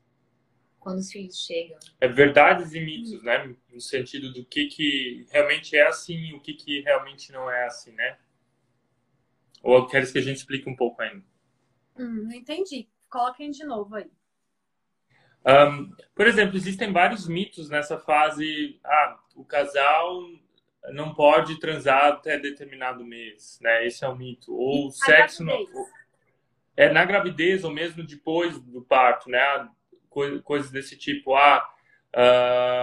Speaker 1: quando os filhos chegam.
Speaker 2: É verdades e mitos, né? No sentido do que, que realmente é assim e o que, que realmente não é assim, né? Ou queres que a gente explique um pouco ainda?
Speaker 3: Hum, não entendi. Coloquem de novo aí.
Speaker 2: Um, por exemplo, existem vários mitos nessa fase. Ah, o casal não pode transar até determinado mês, né? Esse é o mito. Ou o sexo não, é na gravidez ou mesmo depois do parto, né? Coisas desse tipo. Ah,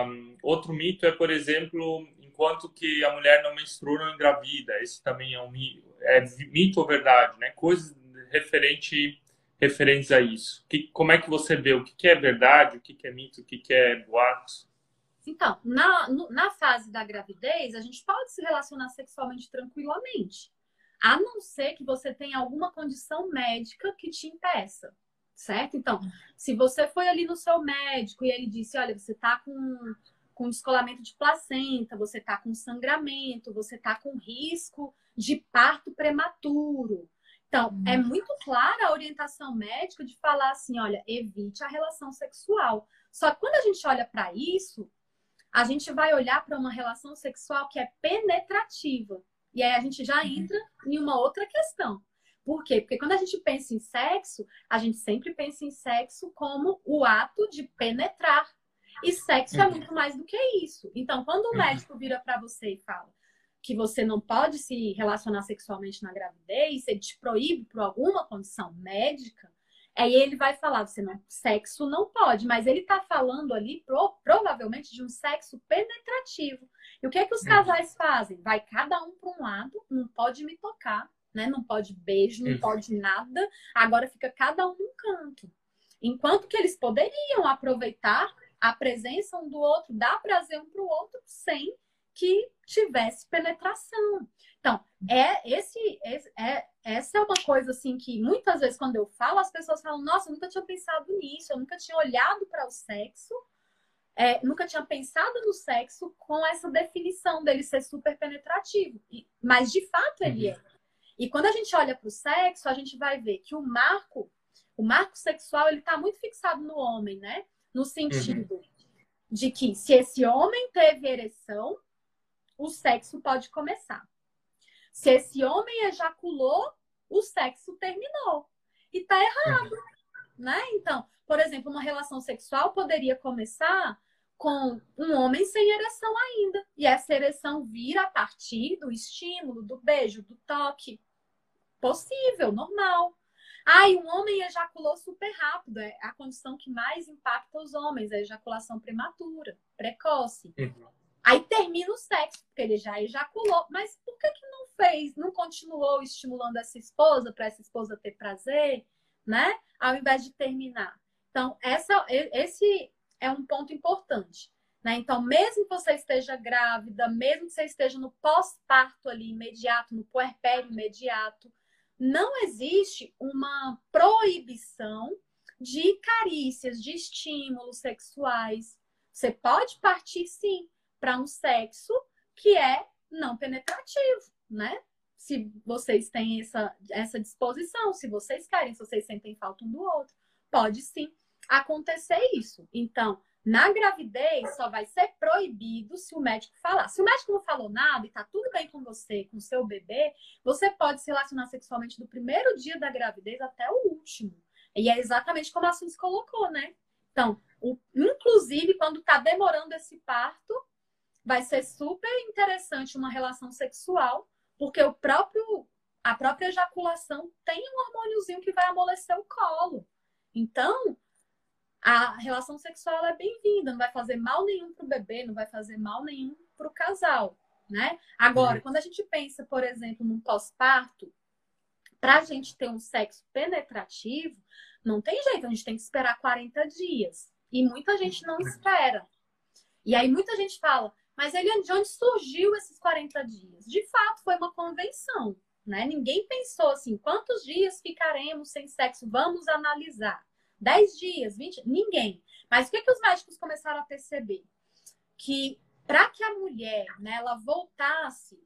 Speaker 2: um, outro mito é, por exemplo, enquanto que a mulher não menstrua, não engravida. Esse também é um mito, é mito ou verdade, né? Coisas referente referentes a isso? Que, como é que você vê o que, que é verdade, o que, que é mito, o que, que é boato?
Speaker 3: Então, na, na fase da gravidez, a gente pode se relacionar sexualmente tranquilamente, a não ser que você tenha alguma condição médica que te impeça, certo? Então, se você foi ali no seu médico e ele disse, olha, você tá com, com descolamento de placenta, você tá com sangramento, você tá com risco de parto prematuro, então, é uhum. muito clara a orientação médica de falar assim: olha, evite a relação sexual. Só que quando a gente olha para isso, a gente vai olhar para uma relação sexual que é penetrativa. E aí a gente já uhum. entra em uma outra questão. Por quê? Porque quando a gente pensa em sexo, a gente sempre pensa em sexo como o ato de penetrar. E sexo é uhum. muito mais do que isso. Então, quando o médico vira para você e fala: que você não pode se relacionar sexualmente na gravidez, ele te proíbe por alguma condição médica, aí ele vai falar, você não, sexo não pode, mas ele está falando ali pro, provavelmente de um sexo penetrativo. E o que é que os casais fazem? Vai cada um para um lado, não pode me tocar, né? Não pode beijo, não pode nada. Agora fica cada um num canto. Enquanto que eles poderiam aproveitar a presença um do outro, dar prazer um para o outro sem que tivesse penetração. Então, é esse, esse, é, essa é uma coisa assim que muitas vezes quando eu falo, as pessoas falam: Nossa, eu nunca tinha pensado nisso, eu nunca tinha olhado para o sexo, é, nunca tinha pensado no sexo com essa definição dele ser super penetrativo. E, mas de fato ele uhum. é. E quando a gente olha para o sexo, a gente vai ver que o marco, o marco sexual, ele está muito fixado no homem, né? No sentido uhum. de que se esse homem teve ereção, o sexo pode começar. Se esse homem ejaculou, o sexo terminou. E tá errado, né? Então, por exemplo, uma relação sexual poderia começar com um homem sem ereção ainda. E essa ereção vira a partir do estímulo, do beijo, do toque. Possível, normal. Ah, e um homem ejaculou super rápido. É a condição que mais impacta os homens, a ejaculação prematura, precoce. Uhum. Aí termina o sexo, porque ele já ejaculou. Mas por que, que não fez, não continuou estimulando essa esposa para essa esposa ter prazer, né? Ao invés de terminar. Então, essa, esse é um ponto importante. Né? Então, mesmo que você esteja grávida, mesmo que você esteja no pós-parto ali imediato, no puerpério imediato, não existe uma proibição de carícias, de estímulos sexuais. Você pode partir sim para um sexo que é não penetrativo, né? Se vocês têm essa, essa disposição, se vocês querem, se vocês sentem falta um do outro, pode sim acontecer isso. Então, na gravidez, só vai ser proibido se o médico falar. Se o médico não falou nada e tá tudo bem com você, com o seu bebê, você pode se relacionar sexualmente do primeiro dia da gravidez até o último. E é exatamente como a Suzy colocou, né? Então, o, inclusive, quando tá demorando esse parto, vai ser super interessante uma relação sexual, porque o próprio a própria ejaculação tem um hormôniozinho que vai amolecer o colo. Então, a relação sexual é bem-vinda, não vai fazer mal nenhum para o bebê, não vai fazer mal nenhum para o casal, né? Agora, uhum. quando a gente pensa, por exemplo, num pós-parto, para a gente ter um sexo penetrativo, não tem jeito, a gente tem que esperar 40 dias. E muita gente não espera. E aí muita gente fala, mas ele de onde surgiu esses 40 dias? De fato, foi uma convenção, né? Ninguém pensou assim, quantos dias ficaremos sem sexo? Vamos analisar. 10 dias, 20, ninguém. Mas o que, que os médicos começaram a perceber? Que para que a mulher, né, ela voltasse,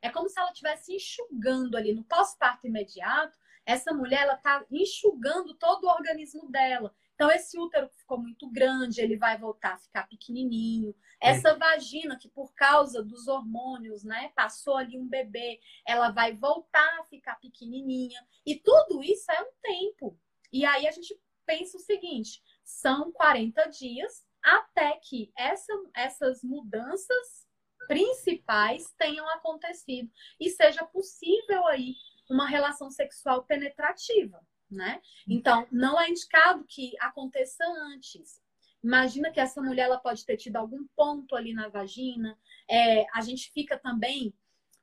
Speaker 3: é como se ela estivesse enxugando ali no pós-parto imediato, essa mulher ela tá enxugando todo o organismo dela. Então esse útero ficou muito grande, ele vai voltar a ficar pequenininho. Essa vagina que por causa dos hormônios, né, passou ali um bebê, ela vai voltar a ficar pequenininha. E tudo isso é um tempo. E aí a gente pensa o seguinte: são 40 dias até que essa, essas mudanças principais tenham acontecido e seja possível aí uma relação sexual penetrativa, né? Então, não é indicado que aconteça antes. Imagina que essa mulher ela pode ter tido algum ponto ali na vagina. É, a gente fica também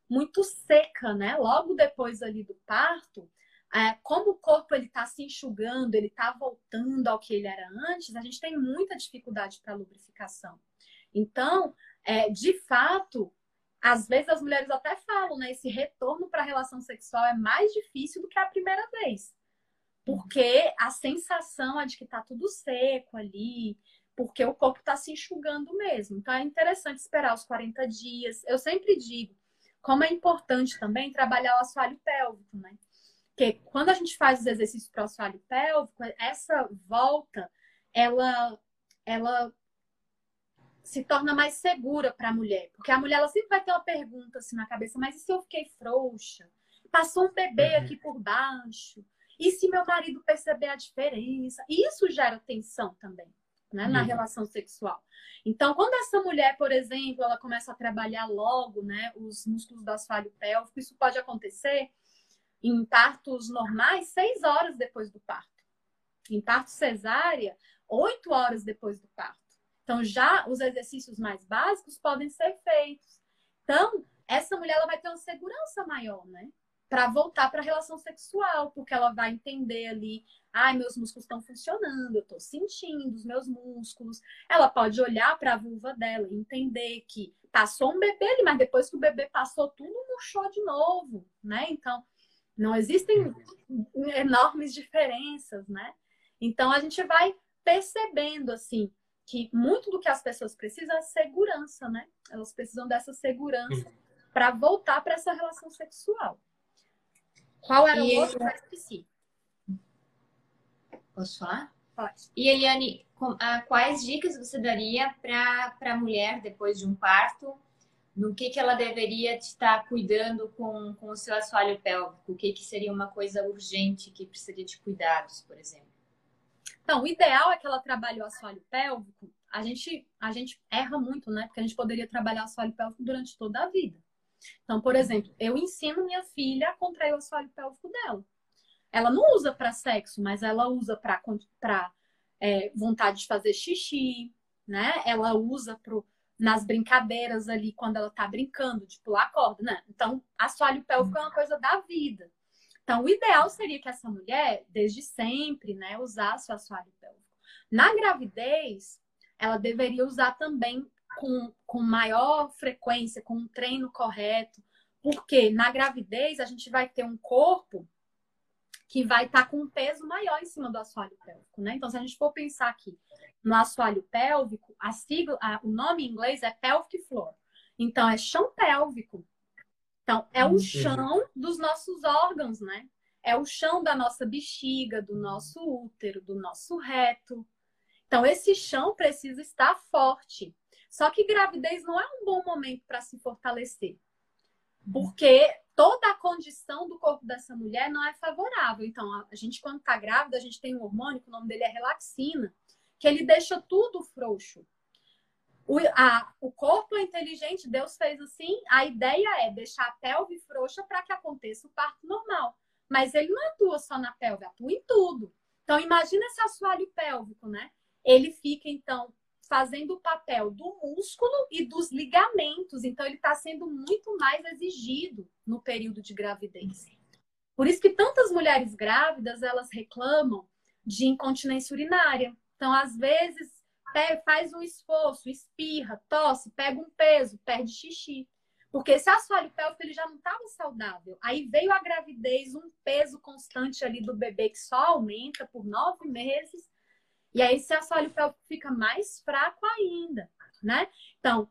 Speaker 3: muito seca, né? Logo depois ali do parto, é, como o corpo ele está se enxugando, ele está voltando ao que ele era antes, a gente tem muita dificuldade para lubrificação. Então, é, de fato, às vezes as mulheres até falam, né? Esse retorno para a relação sexual é mais difícil do que a primeira vez. Porque a sensação é de que está tudo seco ali, porque o corpo está se enxugando mesmo. Então é interessante esperar os 40 dias. Eu sempre digo, como é importante também trabalhar o assoalho pélvico, né? Porque quando a gente faz os exercícios para o assoalho pélvico, essa volta, ela, ela se torna mais segura para a mulher. Porque a mulher ela sempre vai ter uma pergunta assim na cabeça, mas e se eu fiquei frouxa? Passou um bebê uhum. aqui por baixo? E se meu marido perceber a diferença? Isso gera tensão também. Né, na uhum. relação sexual. Então, quando essa mulher, por exemplo, ela começa a trabalhar logo, né, os músculos do assoalho pélvico, isso pode acontecer em partos normais, seis horas depois do parto. Em parto cesárea, oito horas depois do parto. Então, já os exercícios mais básicos podem ser feitos. Então, essa mulher ela vai ter uma segurança maior, né? Para voltar para a relação sexual, porque ela vai entender ali, ai, ah, meus músculos estão funcionando, eu estou sentindo os meus músculos. Ela pode olhar para a vulva dela e entender que passou um bebê ali, mas depois que o bebê passou tudo, murchou de novo, né? Então, não existem enormes diferenças, né? Então a gente vai percebendo assim que muito do que as pessoas precisam é segurança, né? Elas precisam dessa segurança para voltar para essa relação sexual. Qual era e o outro? Eu esqueci.
Speaker 1: Posso falar?
Speaker 3: Pode.
Speaker 1: E Eliane, quais dicas você daria para a mulher depois de um parto no que, que ela deveria estar cuidando com, com o seu assoalho pélvico? O que, que seria uma coisa urgente que precisaria de cuidados, por exemplo?
Speaker 3: Então, o ideal é que ela trabalhe o assoalho pélvico. A gente, a gente erra muito, né? Porque a gente poderia trabalhar o assoalho pélvico durante toda a vida. Então, por exemplo, eu ensino minha filha a contrair o assoalho pélvico dela. ela não usa para sexo, mas ela usa para é, vontade de fazer xixi, né? Ela usa pro, nas brincadeiras ali, quando ela tá brincando, de pular corda, né? Então, assoalho pélvico é uma coisa da vida. Então, o ideal seria que essa mulher, desde sempre, né, usasse o assoalho pélvico. Na gravidez, ela deveria usar também com, com maior frequência, com um treino correto, porque na gravidez a gente vai ter um corpo que vai estar tá com um peso maior em cima do assoalho pélvico, né? Então, se a gente for pensar aqui no assoalho pélvico, a sigla, a, o nome em inglês é pelvic floor. Então, é chão pélvico. Então, é o chão dos nossos órgãos, né? É o chão da nossa bexiga, do nosso útero, do nosso reto. Então, esse chão precisa estar forte. Só que gravidez não é um bom momento para se fortalecer. Porque toda a condição do corpo dessa mulher não é favorável. Então, a gente, quando está grávida, a gente tem um hormônio, que o nome dele é relaxina, que ele deixa tudo frouxo. O, a, o corpo é inteligente, Deus fez assim, a ideia é deixar a pelve frouxa para que aconteça o parto normal. Mas ele não atua só na pelve, atua em tudo. Então, imagina esse assoalho pélvico, né? Ele fica, então, fazendo o papel do músculo e dos ligamentos. Então, ele está sendo muito mais exigido no período de gravidez. Por isso que tantas mulheres grávidas, elas reclamam de incontinência urinária. Então, às vezes, faz um esforço, espirra, tosse, pega um peso, perde xixi. Porque esse assoalho pélvico ele já não estava saudável. Aí veio a gravidez, um peso constante ali do bebê que só aumenta por nove meses. E aí esse assoalho pélvico fica mais fraco ainda, né? Então,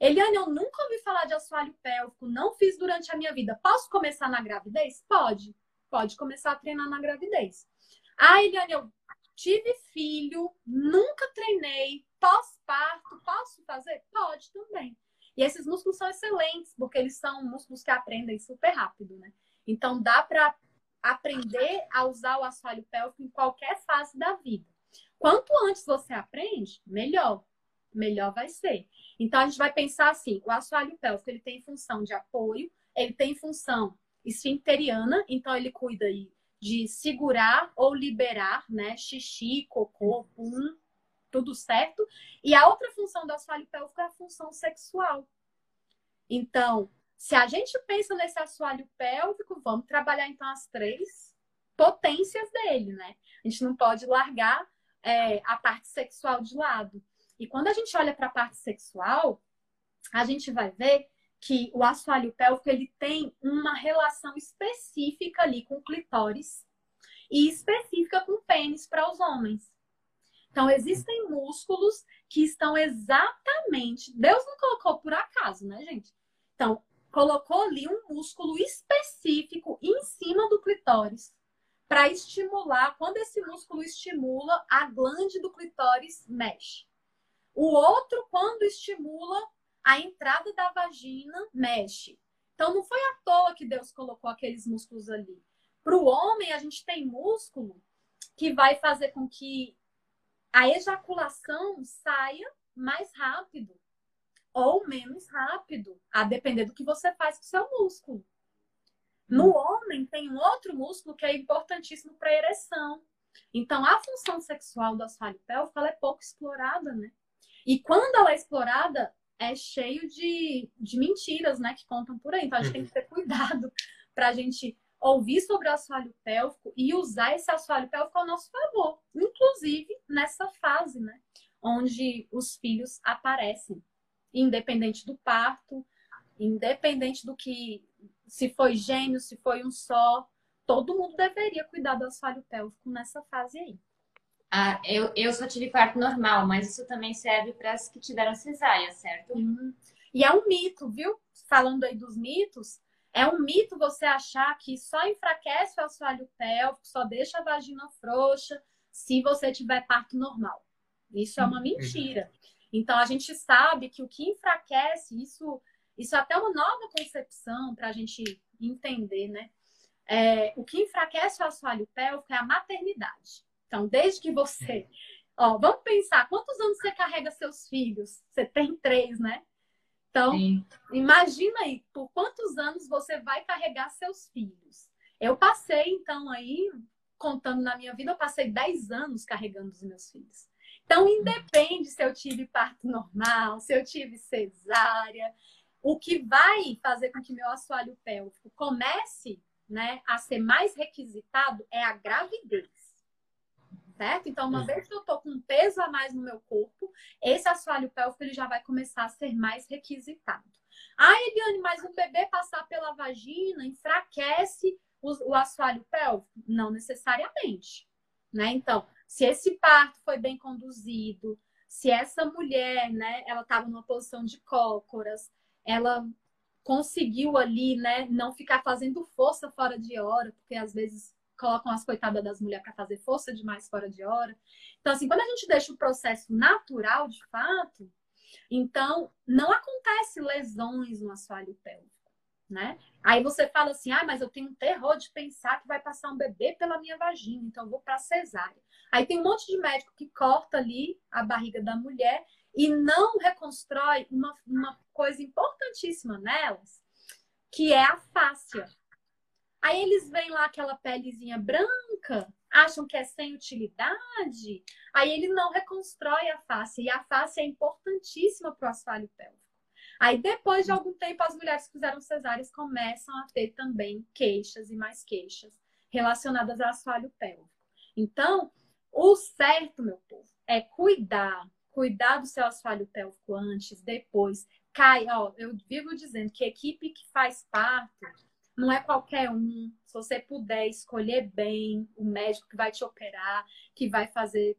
Speaker 3: Eliane, eu nunca ouvi falar de assoalho pélvico, não fiz durante a minha vida. Posso começar na gravidez? Pode. Pode começar a treinar na gravidez. Ah, Eliane, eu tive filho, nunca treinei, pós-parto, posso fazer? Pode também. E esses músculos são excelentes, porque eles são músculos que aprendem super rápido, né? Então dá para aprender a usar o assoalho pélvico em qualquer fase da vida. Quanto antes você aprende, melhor. Melhor vai ser. Então, a gente vai pensar assim: o assoalho pélvico ele tem função de apoio, ele tem função esfinteriana, então ele cuida aí de segurar ou liberar, né? Xixi, cocô, pum, tudo certo. E a outra função do assoalho pélvico é a função sexual. Então, se a gente pensa nesse assoalho pélvico, vamos trabalhar então as três potências dele, né? A gente não pode largar é, a parte sexual de lado. E quando a gente olha para a parte sexual, a gente vai ver que o assoalho pélvico ele tem uma relação específica ali com o clitóris e específica com o pênis para os homens. Então, existem músculos que estão exatamente. Deus não colocou por acaso, né, gente? Então, colocou ali um músculo específico em cima do clitóris para estimular, quando esse músculo estimula, a glande do clitóris mexe. O outro, quando estimula a entrada da vagina, mexe. Então, não foi à toa que Deus colocou aqueles músculos ali. Para o homem, a gente tem músculo que vai fazer com que a ejaculação saia mais rápido ou menos rápido, a depender do que você faz com o seu músculo. No homem, tem um outro músculo que é importantíssimo para a ereção. Então, a função sexual do assoalho pélvico é pouco explorada, né? E quando ela é explorada, é cheio de, de mentiras, né? Que contam por aí. Então, a gente tem que ter cuidado para a gente ouvir sobre o assoalho pélvico e usar esse assoalho pélvico ao nosso favor. Inclusive, nessa fase, né? Onde os filhos aparecem. Independente do parto, independente do que se foi gêmeo, se foi um só, todo mundo deveria cuidar do assoalho pélvico nessa fase aí.
Speaker 1: Ah, eu, eu só tive parto normal, mas isso também serve para as que tiveram cesárea, certo?
Speaker 3: Uhum. E é um mito, viu? Falando aí dos mitos, é um mito você achar que só enfraquece o assoalho pélvico, só deixa a vagina frouxa se você tiver parto normal. Isso é uma uhum. mentira. Então a gente sabe que o que enfraquece, isso isso é até uma nova concepção para a gente entender, né? É, o que enfraquece o assoalho pélvico é a maternidade. Então, desde que você. Ó, vamos pensar, quantos anos você carrega seus filhos? Você tem três, né? Então, Sim. imagina aí, por quantos anos você vai carregar seus filhos? Eu passei, então, aí, contando na minha vida, eu passei 10 anos carregando os meus filhos. Então, independe se eu tive parto normal, se eu tive cesárea, o que vai fazer com que meu assoalho pélvico comece né, a ser mais requisitado é a gravidez. Certo? Então, uma vez que eu tô com um peso a mais no meu corpo, esse assoalho pélvico ele já vai começar a ser mais requisitado. Ah, Eliane, mas o bebê passar pela vagina enfraquece o, o assoalho pélvico? Não necessariamente. Né? Então, se esse parto foi bem conduzido, se essa mulher, né, ela estava numa posição de cócoras, ela conseguiu ali, né, não ficar fazendo força fora de hora, porque às vezes colocam as coitadas das mulheres para fazer força demais fora de hora. Então, assim, quando a gente deixa o processo natural, de fato, então não acontece lesões no assoalho pélvico, né? Aí você fala assim, ah, mas eu tenho um terror de pensar que vai passar um bebê pela minha vagina, então eu vou para cesárea. Aí tem um monte de médico que corta ali a barriga da mulher e não reconstrói uma, uma coisa importantíssima nelas, que é a fáscia. Aí eles veem lá aquela pelezinha branca, acham que é sem utilidade, aí ele não reconstrói a face. E a face é importantíssima para o assoalho pélvico. Aí depois de algum tempo, as mulheres que fizeram cesáreas começam a ter também queixas e mais queixas relacionadas ao assoalho pélvico. Então, o certo, meu povo, é cuidar cuidar do seu assoalho pélvico antes, depois. Cai, ó, eu vivo dizendo que equipe que faz parto não é qualquer um. Se você puder escolher bem o médico que vai te operar, que vai fazer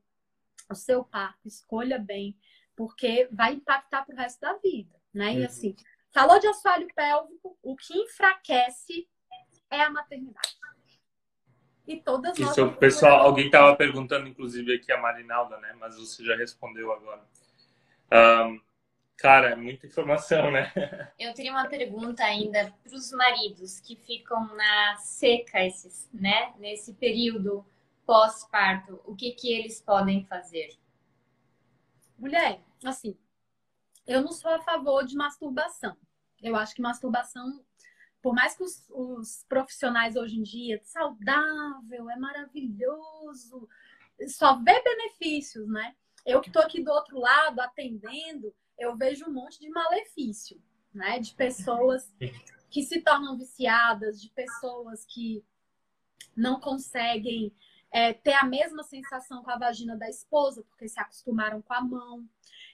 Speaker 3: o seu parto, escolha bem, porque vai impactar para o resto da vida, né? Uhum. E assim, falou de assoalho pélvico, o que enfraquece é a maternidade. E todas
Speaker 2: nós. Isso, pessoal, alguém estava perguntando, inclusive, aqui a Marinalda, né? Mas você já respondeu agora. Um, cara, é muita informação, né?
Speaker 1: Eu teria uma pergunta ainda para os maridos que ficam na seca, esses, né? Nesse período pós-parto, o que, que eles podem fazer?
Speaker 3: Mulher, assim, eu não sou a favor de masturbação. Eu acho que masturbação por mais que os, os, profissionais hoje em dia, saudável, é maravilhoso, só vê benefícios, né? Eu que estou aqui do outro lado atendendo, eu vejo um monte de malefício, né? De pessoas que se tornam viciadas, de pessoas que não conseguem é, ter a mesma sensação com a vagina da esposa, porque se acostumaram com a mão.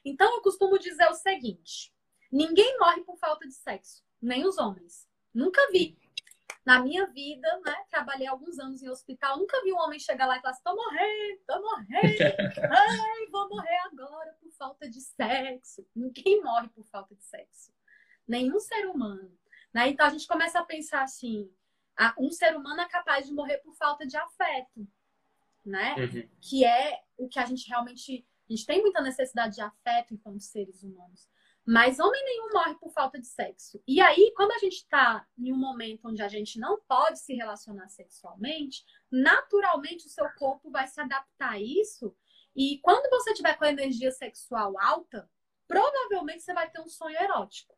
Speaker 3: Então, eu costumo dizer o seguinte: ninguém morre por falta de sexo, nem os homens. Nunca vi. Na minha vida, né? Trabalhei alguns anos em hospital, nunca vi um homem chegar lá e falar assim: tô morrendo, tô morrendo, ai, vou morrer agora por falta de sexo. Ninguém morre por falta de sexo. Nenhum ser humano. Né? Então a gente começa a pensar assim: um ser humano é capaz de morrer por falta de afeto, né? Uhum. Que é o que a gente realmente. A gente tem muita necessidade de afeto enquanto seres humanos. Mas homem nenhum morre por falta de sexo. E aí, quando a gente está em um momento onde a gente não pode se relacionar sexualmente, naturalmente o seu corpo vai se adaptar a isso. E quando você tiver com a energia sexual alta, provavelmente você vai ter um sonho erótico.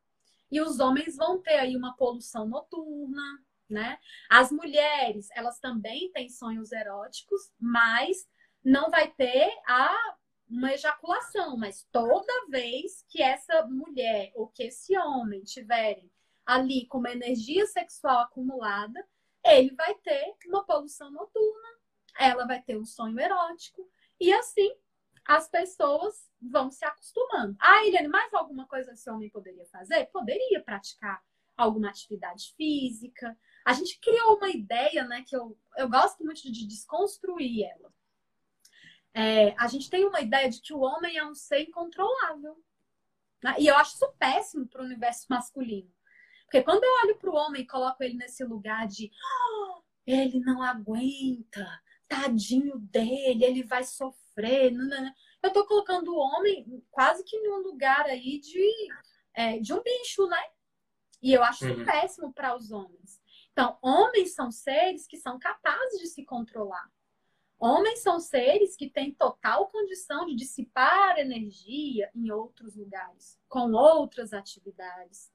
Speaker 3: E os homens vão ter aí uma poluição noturna, né? As mulheres, elas também têm sonhos eróticos, mas não vai ter a uma ejaculação, mas toda vez que essa mulher ou que esse homem tiverem ali com uma energia sexual acumulada, ele vai ter uma poluição noturna, ela vai ter um sonho erótico, e assim as pessoas vão se acostumando. Ah, Eliane, mais alguma coisa esse homem poderia fazer? Poderia praticar alguma atividade física. A gente criou uma ideia, né, que eu, eu gosto muito de desconstruir ela é, a gente tem uma ideia de que o homem é um ser incontrolável. Né? E eu acho isso péssimo para o universo masculino. Porque quando eu olho para o homem e coloco ele nesse lugar de oh, ele não aguenta, tadinho dele, ele vai sofrer. Eu estou colocando o homem quase que em um lugar aí de, é, de um bicho, né? E eu acho uhum. péssimo para os homens. Então, homens são seres que são capazes de se controlar. Homens são seres que têm total condição de dissipar energia em outros lugares, com outras atividades.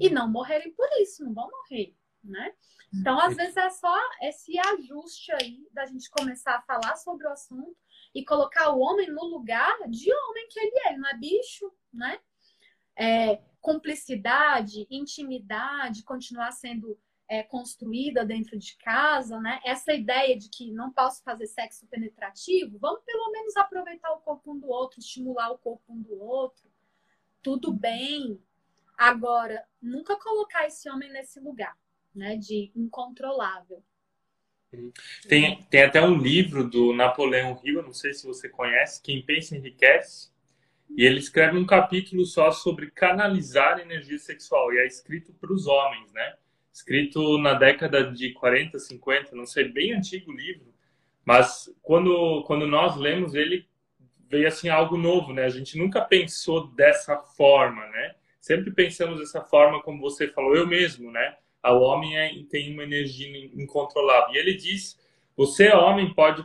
Speaker 3: E não morrerem por isso, não vão morrer. né? Então, às vezes é só esse ajuste aí da gente começar a falar sobre o assunto e colocar o homem no lugar de homem que ele é, ele não é bicho, né? É, cumplicidade, intimidade, continuar sendo é, construída dentro de casa, né? Essa ideia de que não posso fazer sexo penetrativo, vamos pelo menos aproveitar o corpo um do outro, estimular o corpo um do outro. Tudo bem. Agora, nunca colocar esse homem nesse lugar, né? De incontrolável.
Speaker 2: Tem, tem até um livro do Napoleão Hill, não sei se você conhece, Quem Pensa Enriquece, e ele escreve um capítulo só sobre canalizar energia sexual, e é escrito para os homens, né? Escrito na década de 40, 50, não sei, bem antigo livro, mas quando, quando nós lemos ele, veio assim algo novo, né? A gente nunca pensou dessa forma, né? Sempre pensamos dessa forma, como você falou, eu mesmo, né? O homem é, tem uma energia incontrolável. E ele diz, você, homem, pode,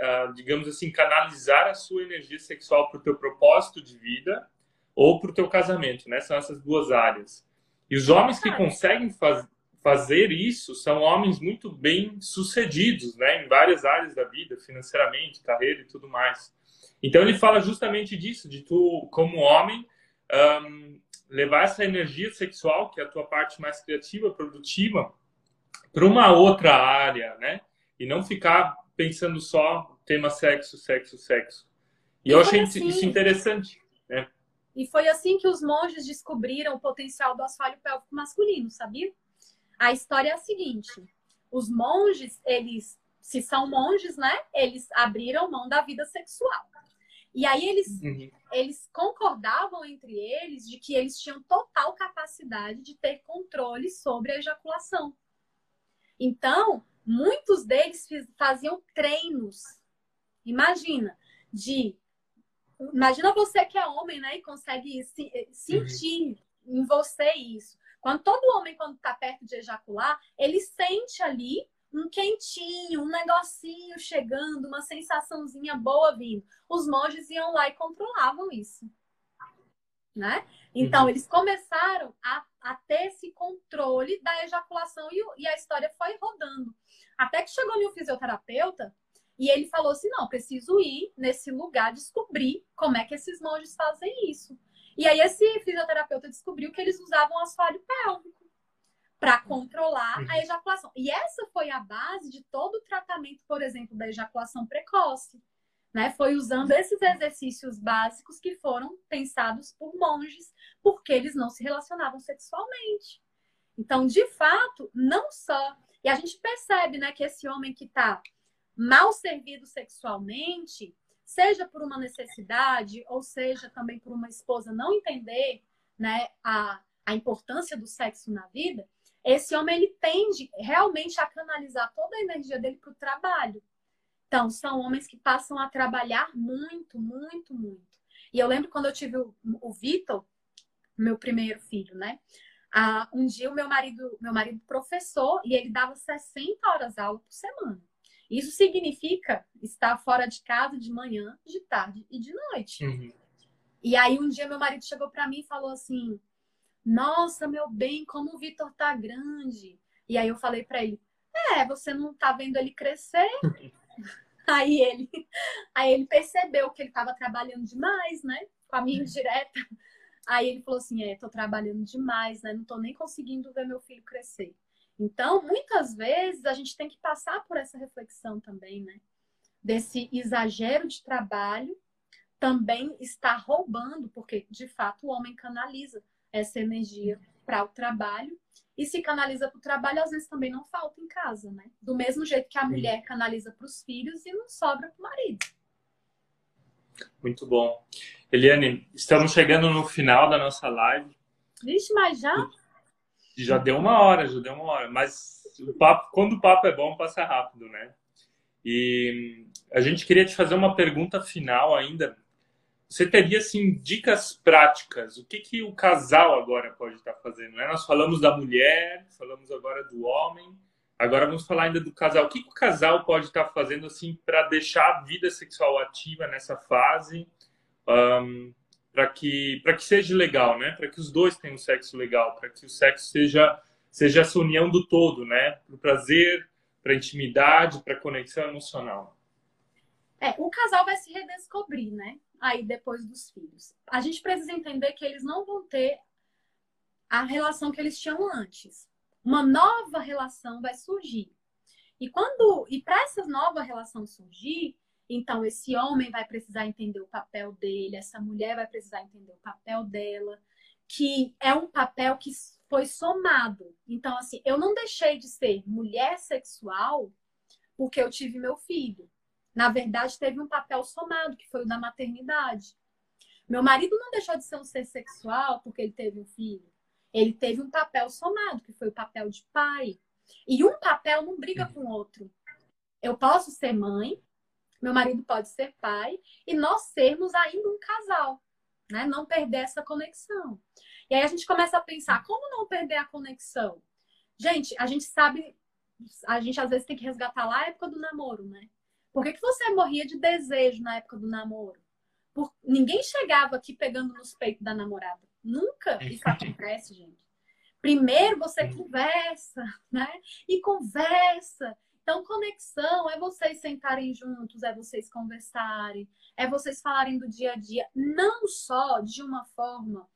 Speaker 2: ah, digamos assim, canalizar a sua energia sexual para o teu propósito de vida ou para o teu casamento, né? São essas duas áreas. E os homens que conseguem fazer fazer isso são homens muito bem sucedidos, né, em várias áreas da vida, financeiramente, carreira e tudo mais. Então ele fala justamente disso, de tu como homem um, levar essa energia sexual, que é a tua parte mais criativa, produtiva, para uma outra área, né, e não ficar pensando só tema sexo, sexo, sexo. E, e eu achei assim. isso interessante, né?
Speaker 3: E foi assim que os monges descobriram o potencial do assoalho pélvico masculino, sabia? A história é a seguinte: os monges, eles, se são monges, né? Eles abriram mão da vida sexual. E aí eles, uhum. eles concordavam entre eles de que eles tinham total capacidade de ter controle sobre a ejaculação. Então, muitos deles faziam treinos. Imagina, de imagina você que é homem, né, e consegue se, sentir uhum. em você isso. Quando todo homem, quando está perto de ejacular, ele sente ali um quentinho, um negocinho chegando, uma sensaçãozinha boa vindo. Os monges iam lá e controlavam isso. Né? Então, uhum. eles começaram a, a, ter esse controle da ejaculação e, e, a história foi rodando. Até que chegou ali o fisioterapeuta e ele falou assim: não, preciso ir nesse lugar descobrir como é que esses monges fazem isso. E aí esse fisioterapeuta descobriu que eles usavam assoalho pélvico para controlar a ejaculação. E essa foi a base de todo o tratamento, por exemplo, da ejaculação precoce. Né? Foi usando esses exercícios básicos que foram pensados por monges, porque eles não se relacionavam sexualmente. Então, de fato, não só. E a gente percebe né, que esse homem que está mal servido sexualmente, seja por uma necessidade, ou seja também por uma esposa não entender né, a, a importância do sexo na vida, esse homem ele tende realmente a canalizar toda a energia dele para o trabalho. Então, são homens que passam a trabalhar muito, muito, muito. E eu lembro quando eu tive o, o Vitor, meu primeiro filho, né? Ah, um dia o meu marido, meu marido professor, e ele dava 60 horas aula por semana. Isso significa estar fora de casa de manhã, de tarde e de noite. Uhum. E aí um dia meu marido chegou para mim e falou assim: "Nossa, meu bem, como o Vitor tá grande". E aí eu falei para ele: "É, você não tá vendo ele crescer?" aí ele aí ele percebeu que ele estava trabalhando demais, né? Com a minha indireta. Aí ele falou assim: "É, tô trabalhando demais, né? Não tô nem conseguindo ver meu filho crescer". Então, muitas vezes, a gente tem que passar por essa reflexão também, né? Desse exagero de trabalho também está roubando, porque de fato o homem canaliza essa energia para o trabalho e se canaliza para o trabalho, às vezes também não falta em casa, né? Do mesmo jeito que a mulher canaliza para os filhos e não sobra para o marido.
Speaker 2: Muito bom. Eliane, estamos chegando no final da nossa live.
Speaker 3: Vixe, mas já?
Speaker 2: Já deu uma hora, já deu uma hora. Mas o papo, quando o papo é bom, passa rápido, né? E a gente queria te fazer uma pergunta final ainda. Você teria, assim, dicas práticas? O que, que o casal agora pode estar fazendo? Né? Nós falamos da mulher, falamos agora do homem. Agora vamos falar ainda do casal. O que, que o casal pode estar fazendo, assim, para deixar a vida sexual ativa nessa fase? Um, para que para que seja legal, né? Para que os dois tenham sexo legal, para que o sexo seja seja essa união do todo, né? Para o prazer, para intimidade, para conexão emocional.
Speaker 3: É, o casal vai se redescobrir, né? Aí depois dos filhos. A gente precisa entender que eles não vão ter a relação que eles tinham antes. Uma nova relação vai surgir. E quando e para essa nova relação surgir, então esse homem vai precisar entender o papel dele, essa mulher vai precisar entender o papel dela, que é um papel que foi somado. Então assim, eu não deixei de ser mulher sexual porque eu tive meu filho. Na verdade, teve um papel somado, que foi o da maternidade. Meu marido não deixou de ser um ser sexual porque ele teve um filho. Ele teve um papel somado, que foi o papel de pai. E um papel não briga com o outro. Eu posso ser mãe, meu marido pode ser pai, e nós sermos ainda um casal, né? Não perder essa conexão. E aí a gente começa a pensar, como não perder a conexão? Gente, a gente sabe, a gente às vezes tem que resgatar lá a época do namoro, né? Por que, que você morria de desejo na época do namoro? Por... Ninguém chegava aqui pegando nos peitos da namorada. Nunca isso acontece, gente. Primeiro você conversa, né? E conversa. Então, conexão é vocês sentarem juntos, é vocês conversarem, é vocês falarem do dia a dia, não só de uma forma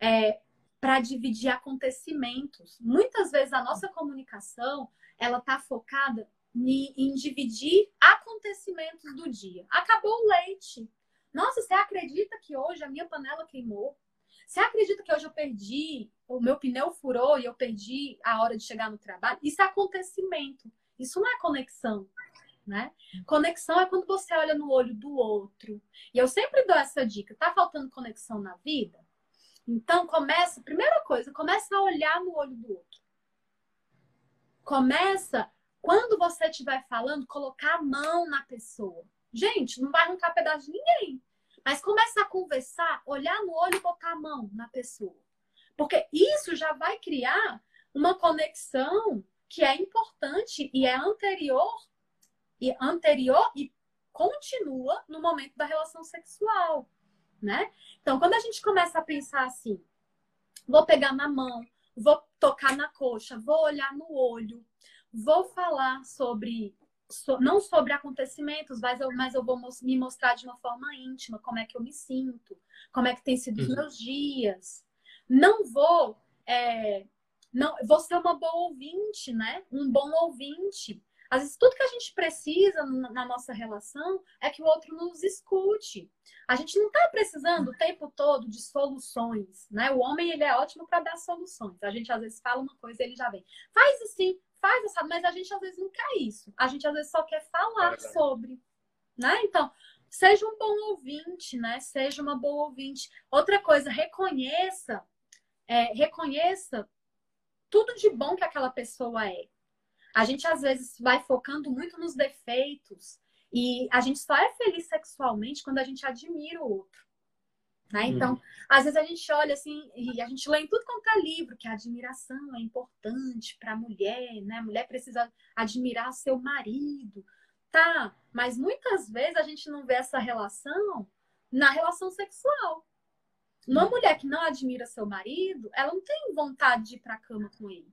Speaker 3: é, para dividir acontecimentos. Muitas vezes a nossa comunicação ela está focada em dividir acontecimentos do dia. Acabou o leite. Nossa, você acredita que hoje a minha panela queimou? Você acredita que hoje eu perdi, o meu pneu furou e eu perdi a hora de chegar no trabalho? Isso é acontecimento. Isso não é conexão, né? Conexão é quando você olha no olho do outro. E eu sempre dou essa dica. Tá faltando conexão na vida? Então começa, primeira coisa, começa a olhar no olho do outro. Começa quando você estiver falando, colocar a mão na pessoa. Gente, não vai arrancar pedaço de ninguém. Mas começa a conversar, olhar no olho e botar a mão na pessoa. Porque isso já vai criar uma conexão que é importante e é anterior e anterior e continua no momento da relação sexual, né? Então, quando a gente começa a pensar assim, vou pegar na mão, vou tocar na coxa, vou olhar no olho, vou falar sobre não sobre acontecimentos, mas eu, mas eu vou me mostrar de uma forma íntima como é que eu me sinto, como é que tem sido os uhum. meus dias. Não vou é, não vou ser uma boa ouvinte, né? Um bom ouvinte. Às vezes, tudo que a gente precisa na nossa relação é que o outro nos escute. A gente não está precisando o tempo todo de soluções, né? O homem, ele é ótimo para dar soluções. A gente, às vezes, fala uma coisa e ele já vem. Faz assim, faz assado, mas a gente às vezes não quer isso. A gente às vezes só quer falar é sobre, né? Então, seja um bom ouvinte, né? Seja uma boa ouvinte. Outra coisa, reconheça, é, reconheça tudo de bom que aquela pessoa é. A gente às vezes vai focando muito nos defeitos e a gente só é feliz sexualmente quando a gente admira o outro. Né? Então, hum. às vezes a gente olha assim, e a gente lê em tudo quanto é livro, que a admiração é importante para a mulher, né? A mulher precisa admirar seu marido. Tá, mas muitas vezes a gente não vê essa relação na relação sexual. Uma mulher que não admira seu marido, ela não tem vontade de ir para a cama com ele.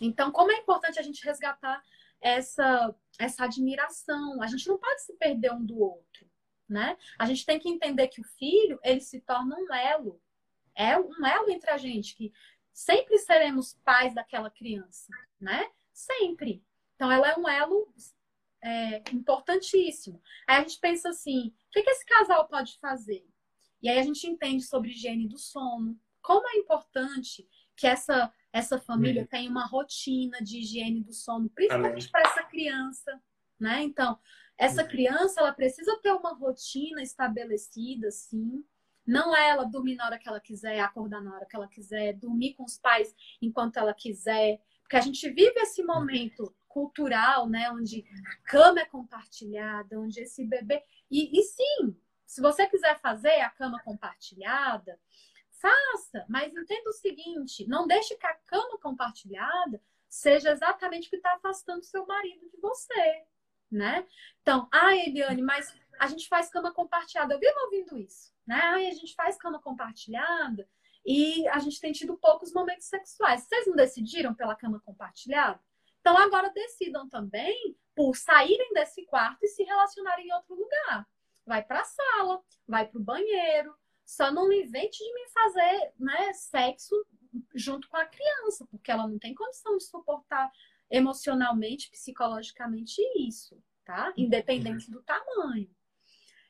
Speaker 3: Então, como é importante a gente resgatar essa, essa admiração? A gente não pode se perder um do outro né? A gente tem que entender que o filho, ele se torna um elo. É um elo entre a gente, que sempre seremos pais daquela criança, né? Sempre. Então, ela é um elo é, importantíssimo. Aí a gente pensa assim, o que, que esse casal pode fazer? E aí a gente entende sobre higiene do sono, como é importante que essa, essa família tenha uma rotina de higiene do sono, principalmente para essa criança, né? Então, essa criança, ela precisa ter uma rotina estabelecida, sim. Não é ela dormir na hora que ela quiser, acordar na hora que ela quiser, dormir com os pais enquanto ela quiser. Porque a gente vive esse momento cultural, né? Onde a cama é compartilhada, onde esse bebê. E, e sim, se você quiser fazer a cama compartilhada, faça, mas entenda o seguinte: não deixe que a cama compartilhada seja exatamente o que está afastando seu marido de você né? Então, ai, Eliane, mas a gente faz cama compartilhada. Eu vivo ouvindo isso, né? Ai, a gente faz cama compartilhada e a gente tem tido poucos momentos sexuais. Vocês não decidiram pela cama compartilhada? Então agora decidam também por saírem desse quarto e se relacionarem em outro lugar. Vai para a sala, vai para o banheiro. Só não invente de me fazer né, sexo junto com a criança, porque ela não tem condição de suportar emocionalmente, psicologicamente isso, tá? Independente do tamanho.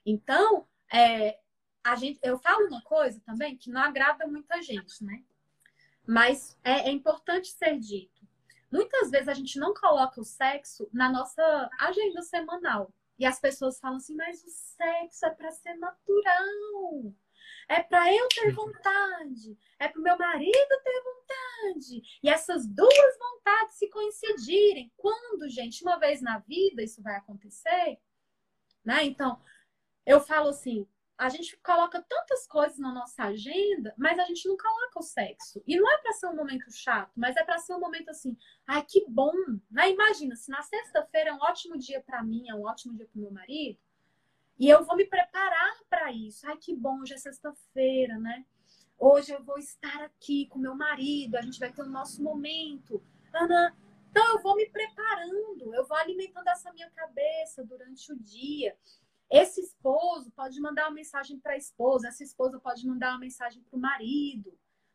Speaker 3: Então, é, a gente, eu falo uma coisa também que não agrada muita gente, né? Mas é, é importante ser dito. Muitas vezes a gente não coloca o sexo na nossa agenda semanal. E as pessoas falam assim, mas o sexo é para ser natural. É para eu ter vontade, é para o meu marido ter vontade. E essas duas vontades se coincidirem. Quando, gente, uma vez na vida isso vai acontecer, né? Então, eu falo assim, a gente coloca tantas coisas na nossa agenda, mas a gente não coloca o sexo. E não é para ser um momento chato, mas é para ser um momento assim, ai que bom. Né? Imagina, se na sexta-feira é um ótimo dia para mim, é um ótimo dia para meu marido, e eu vou me preparar para isso. Ai, que bom, hoje é sexta-feira, né? Hoje eu vou estar aqui com meu marido, a gente vai ter o nosso momento. Ana, então eu vou me preparando, eu vou alimentando essa minha cabeça durante o dia. Esse esposo pode mandar uma mensagem para a esposa, essa esposa pode mandar uma mensagem para o marido,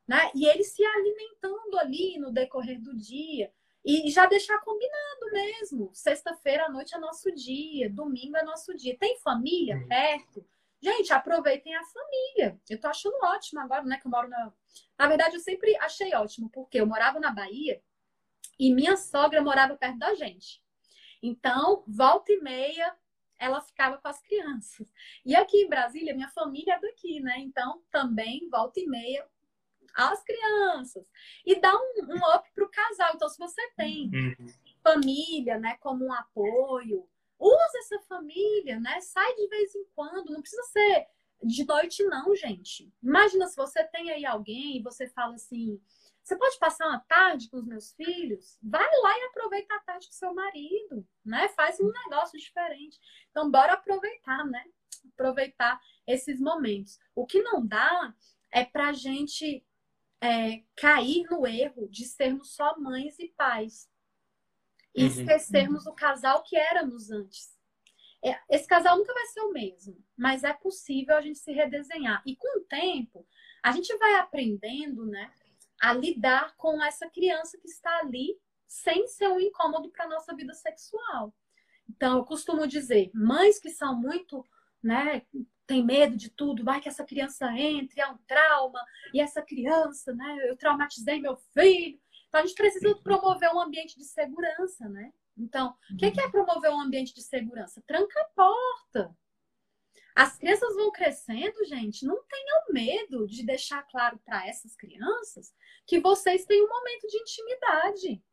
Speaker 3: né? E ele se alimentando ali no decorrer do dia. E já deixar combinado mesmo. Sexta-feira à noite é nosso dia, domingo é nosso dia. Tem família uhum. perto? Gente, aproveitem a família. Eu tô achando ótimo agora, né? Que eu moro na. Na verdade, eu sempre achei ótimo, porque eu morava na Bahia e minha sogra morava perto da gente. Então, volta e meia, ela ficava com as crianças. E aqui em Brasília, minha família é daqui, né? Então, também, volta e meia, as crianças e dá um, um up para o casal. Então, se você tem uhum. família, né, como um apoio, usa essa família, né? Sai de vez em quando, não precisa ser de noite não, gente. Imagina se você tem aí alguém e você fala assim: "Você pode passar uma tarde com os meus filhos? Vai lá e aproveita a tarde com seu marido, né? Faz um negócio diferente. Então, bora aproveitar, né? Aproveitar esses momentos. O que não dá é pra gente é, cair no erro de sermos só mães e pais e uhum. esquecermos o casal que éramos antes. É, esse casal nunca vai ser o mesmo, mas é possível a gente se redesenhar. E com o tempo, a gente vai aprendendo, né, a lidar com essa criança que está ali sem ser um incômodo para nossa vida sexual. Então, eu costumo dizer, mães que são muito, né, tem medo de tudo, vai que essa criança entre, é um trauma, e essa criança, né, eu traumatizei meu filho. Então a gente precisa promover um ambiente de segurança, né? Então, o que é promover um ambiente de segurança? Tranca a porta. As crianças vão crescendo, gente, não tenham medo de deixar claro para essas crianças que vocês têm um momento de intimidade.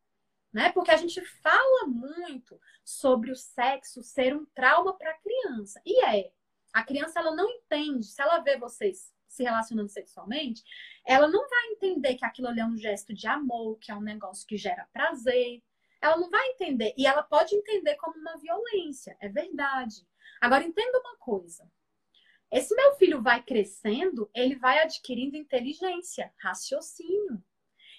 Speaker 3: Né? Porque a gente fala muito sobre o sexo ser um trauma para a criança. E é, a criança ela não entende, se ela vê vocês se relacionando sexualmente, ela não vai entender que aquilo ali é um gesto de amor, que é um negócio que gera prazer. Ela não vai entender. E ela pode entender como uma violência, é verdade. Agora, entenda uma coisa. Esse meu filho vai crescendo, ele vai adquirindo inteligência, raciocínio.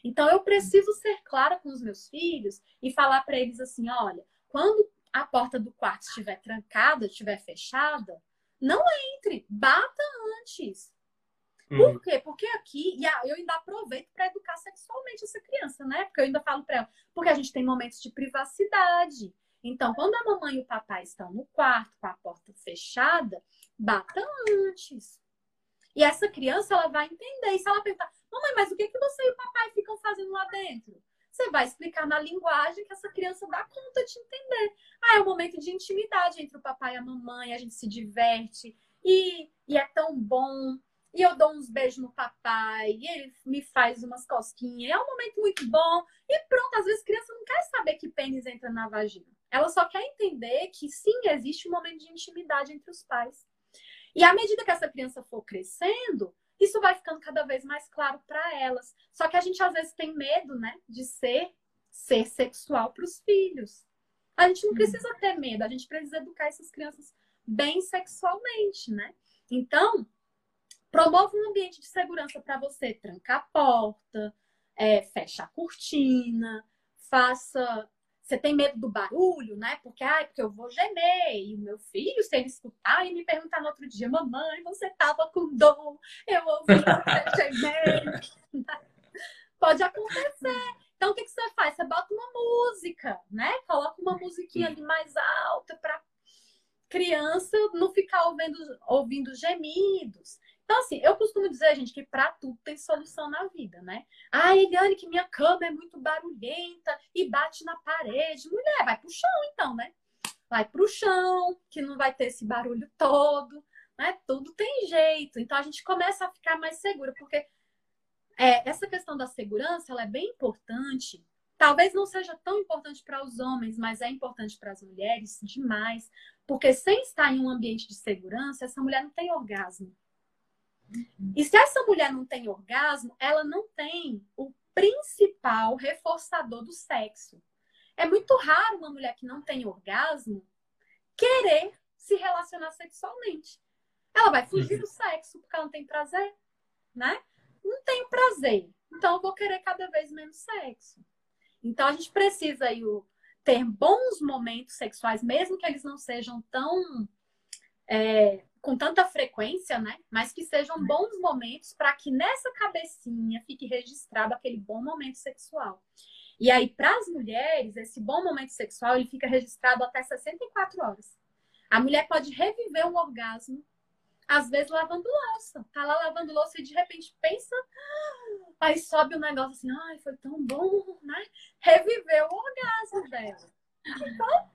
Speaker 3: Então, eu preciso ser clara com os meus filhos e falar para eles assim: olha, quando a porta do quarto estiver trancada, estiver fechada, não entre, bata antes. Hum. Por quê? Porque aqui, e eu ainda aproveito para educar sexualmente essa criança, né? Porque eu ainda falo para ela, porque a gente tem momentos de privacidade. Então, quando a mamãe e o papai estão no quarto com a porta fechada, bata antes. E essa criança, ela vai entender. E se ela perguntar, mamãe, mas o que, que você e o papai ficam fazendo lá dentro? Você vai explicar na linguagem que essa criança dá conta de entender. Ah, é um momento de intimidade entre o papai e a mamãe, a gente se diverte e, e é tão bom. E eu dou uns beijos no papai, e ele me faz umas cosquinhas. É um momento muito bom. E pronto, às vezes a criança não quer saber que pênis entra na vagina. Ela só quer entender que sim, existe um momento de intimidade entre os pais. E à medida que essa criança for crescendo, isso vai ficando cada vez mais claro para elas. Só que a gente às vezes tem medo, né, de ser ser sexual para os filhos. A gente não uhum. precisa ter medo, a gente precisa educar essas crianças bem sexualmente, né? Então, Promova um ambiente de segurança para você. Tranca a porta, é, fecha a cortina, faça. Você tem medo do barulho, né? Porque, ah, porque eu vou gemer. E o meu filho, se ele escutar e me perguntar no outro dia, mamãe, você tava com dor, eu ouvi você gemer. Pode acontecer. Então, o que, que você faz? Você bota uma música, né? Coloca uma musiquinha ali mais alta para criança não ficar ouvindo, ouvindo gemidos. Então, assim, eu costumo dizer, gente, que para tudo tem solução na vida, né? Ah, Eliane, que minha cama é muito barulhenta e bate na parede. Mulher, vai pro chão, então, né? Vai pro chão, que não vai ter esse barulho todo, né? Tudo tem jeito. Então, a gente começa a ficar mais segura, porque é, essa questão da segurança, ela é bem importante. Talvez não seja tão importante para os homens, mas é importante para as mulheres demais, porque sem estar em um ambiente de segurança, essa mulher não tem orgasmo. E se essa mulher não tem orgasmo, ela não tem o principal reforçador do sexo. É muito raro uma mulher que não tem orgasmo querer se relacionar sexualmente. Ela vai fugir uhum. do sexo porque ela não tem prazer, né? Não tem prazer. Então eu vou querer cada vez menos sexo. Então a gente precisa aí, ter bons momentos sexuais, mesmo que eles não sejam tão é, com tanta frequência, né? Mas que sejam bons momentos para que nessa cabecinha fique registrado aquele bom momento sexual. E aí, para as mulheres, esse bom momento sexual ele fica registrado até 64 horas. A mulher pode reviver um orgasmo, às vezes lavando louça. Tá lá lavando louça e de repente pensa, aí sobe o um negócio assim, ai, foi tão bom, né? Reviveu o orgasmo dela. Então,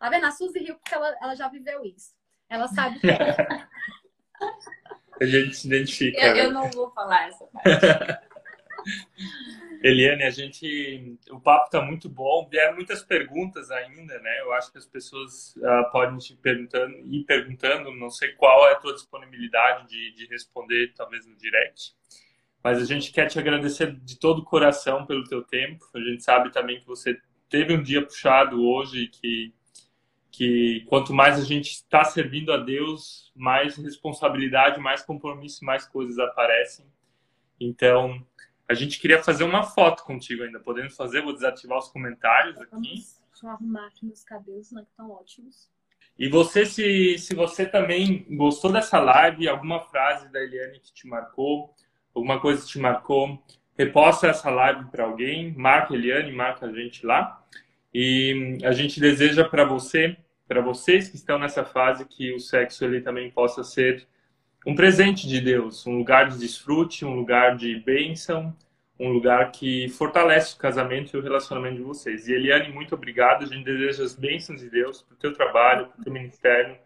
Speaker 3: tá vendo? A Suzy riu porque ela, ela já viveu isso. Ela sabe que é.
Speaker 2: A gente se identifica.
Speaker 1: Eu, né? eu não vou falar essa parte.
Speaker 2: Eliane, a gente, o papo está muito bom. Vieram muitas perguntas ainda, né? Eu acho que as pessoas uh, podem te perguntando, ir perguntando. Não sei qual é a tua disponibilidade de, de responder, talvez no direct. Mas a gente quer te agradecer de todo o coração pelo teu tempo. A gente sabe também que você teve um dia puxado hoje e que que quanto mais a gente está servindo a Deus, mais responsabilidade, mais compromisso, mais coisas aparecem. Então, a gente queria fazer uma foto contigo ainda. Podemos fazer? Vou desativar os comentários aqui.
Speaker 3: Vamos, deixa eu arrumar aqui meus cabelos, né, que estão ótimos.
Speaker 2: E você, se, se você também gostou dessa live, alguma frase da Eliane que te marcou, alguma coisa que te marcou, reposta essa live para alguém, marca a Eliane, marca a gente lá. E a gente deseja para você para vocês que estão nessa fase que o sexo ele também possa ser um presente de Deus, um lugar de desfrute, um lugar de bênção, um lugar que fortalece o casamento e o relacionamento de vocês. E Eliane, muito obrigado. A gente deseja as bênçãos de Deus para o teu trabalho, para o teu ministério,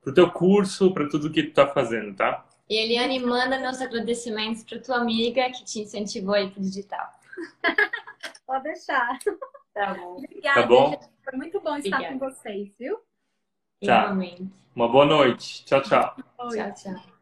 Speaker 2: para o teu curso, para tudo que tu está fazendo, tá?
Speaker 1: E Eliane, manda meus agradecimentos para tua amiga que te incentivou aí para o digital.
Speaker 3: Pode deixar.
Speaker 1: Tá bom.
Speaker 3: Obrigada,
Speaker 2: tá bom?
Speaker 3: Gente. Foi muito bom estar Obrigada. com vocês, viu?
Speaker 2: Tá. Uma boa noite. Tchau, tchau.
Speaker 1: Tchau, tchau.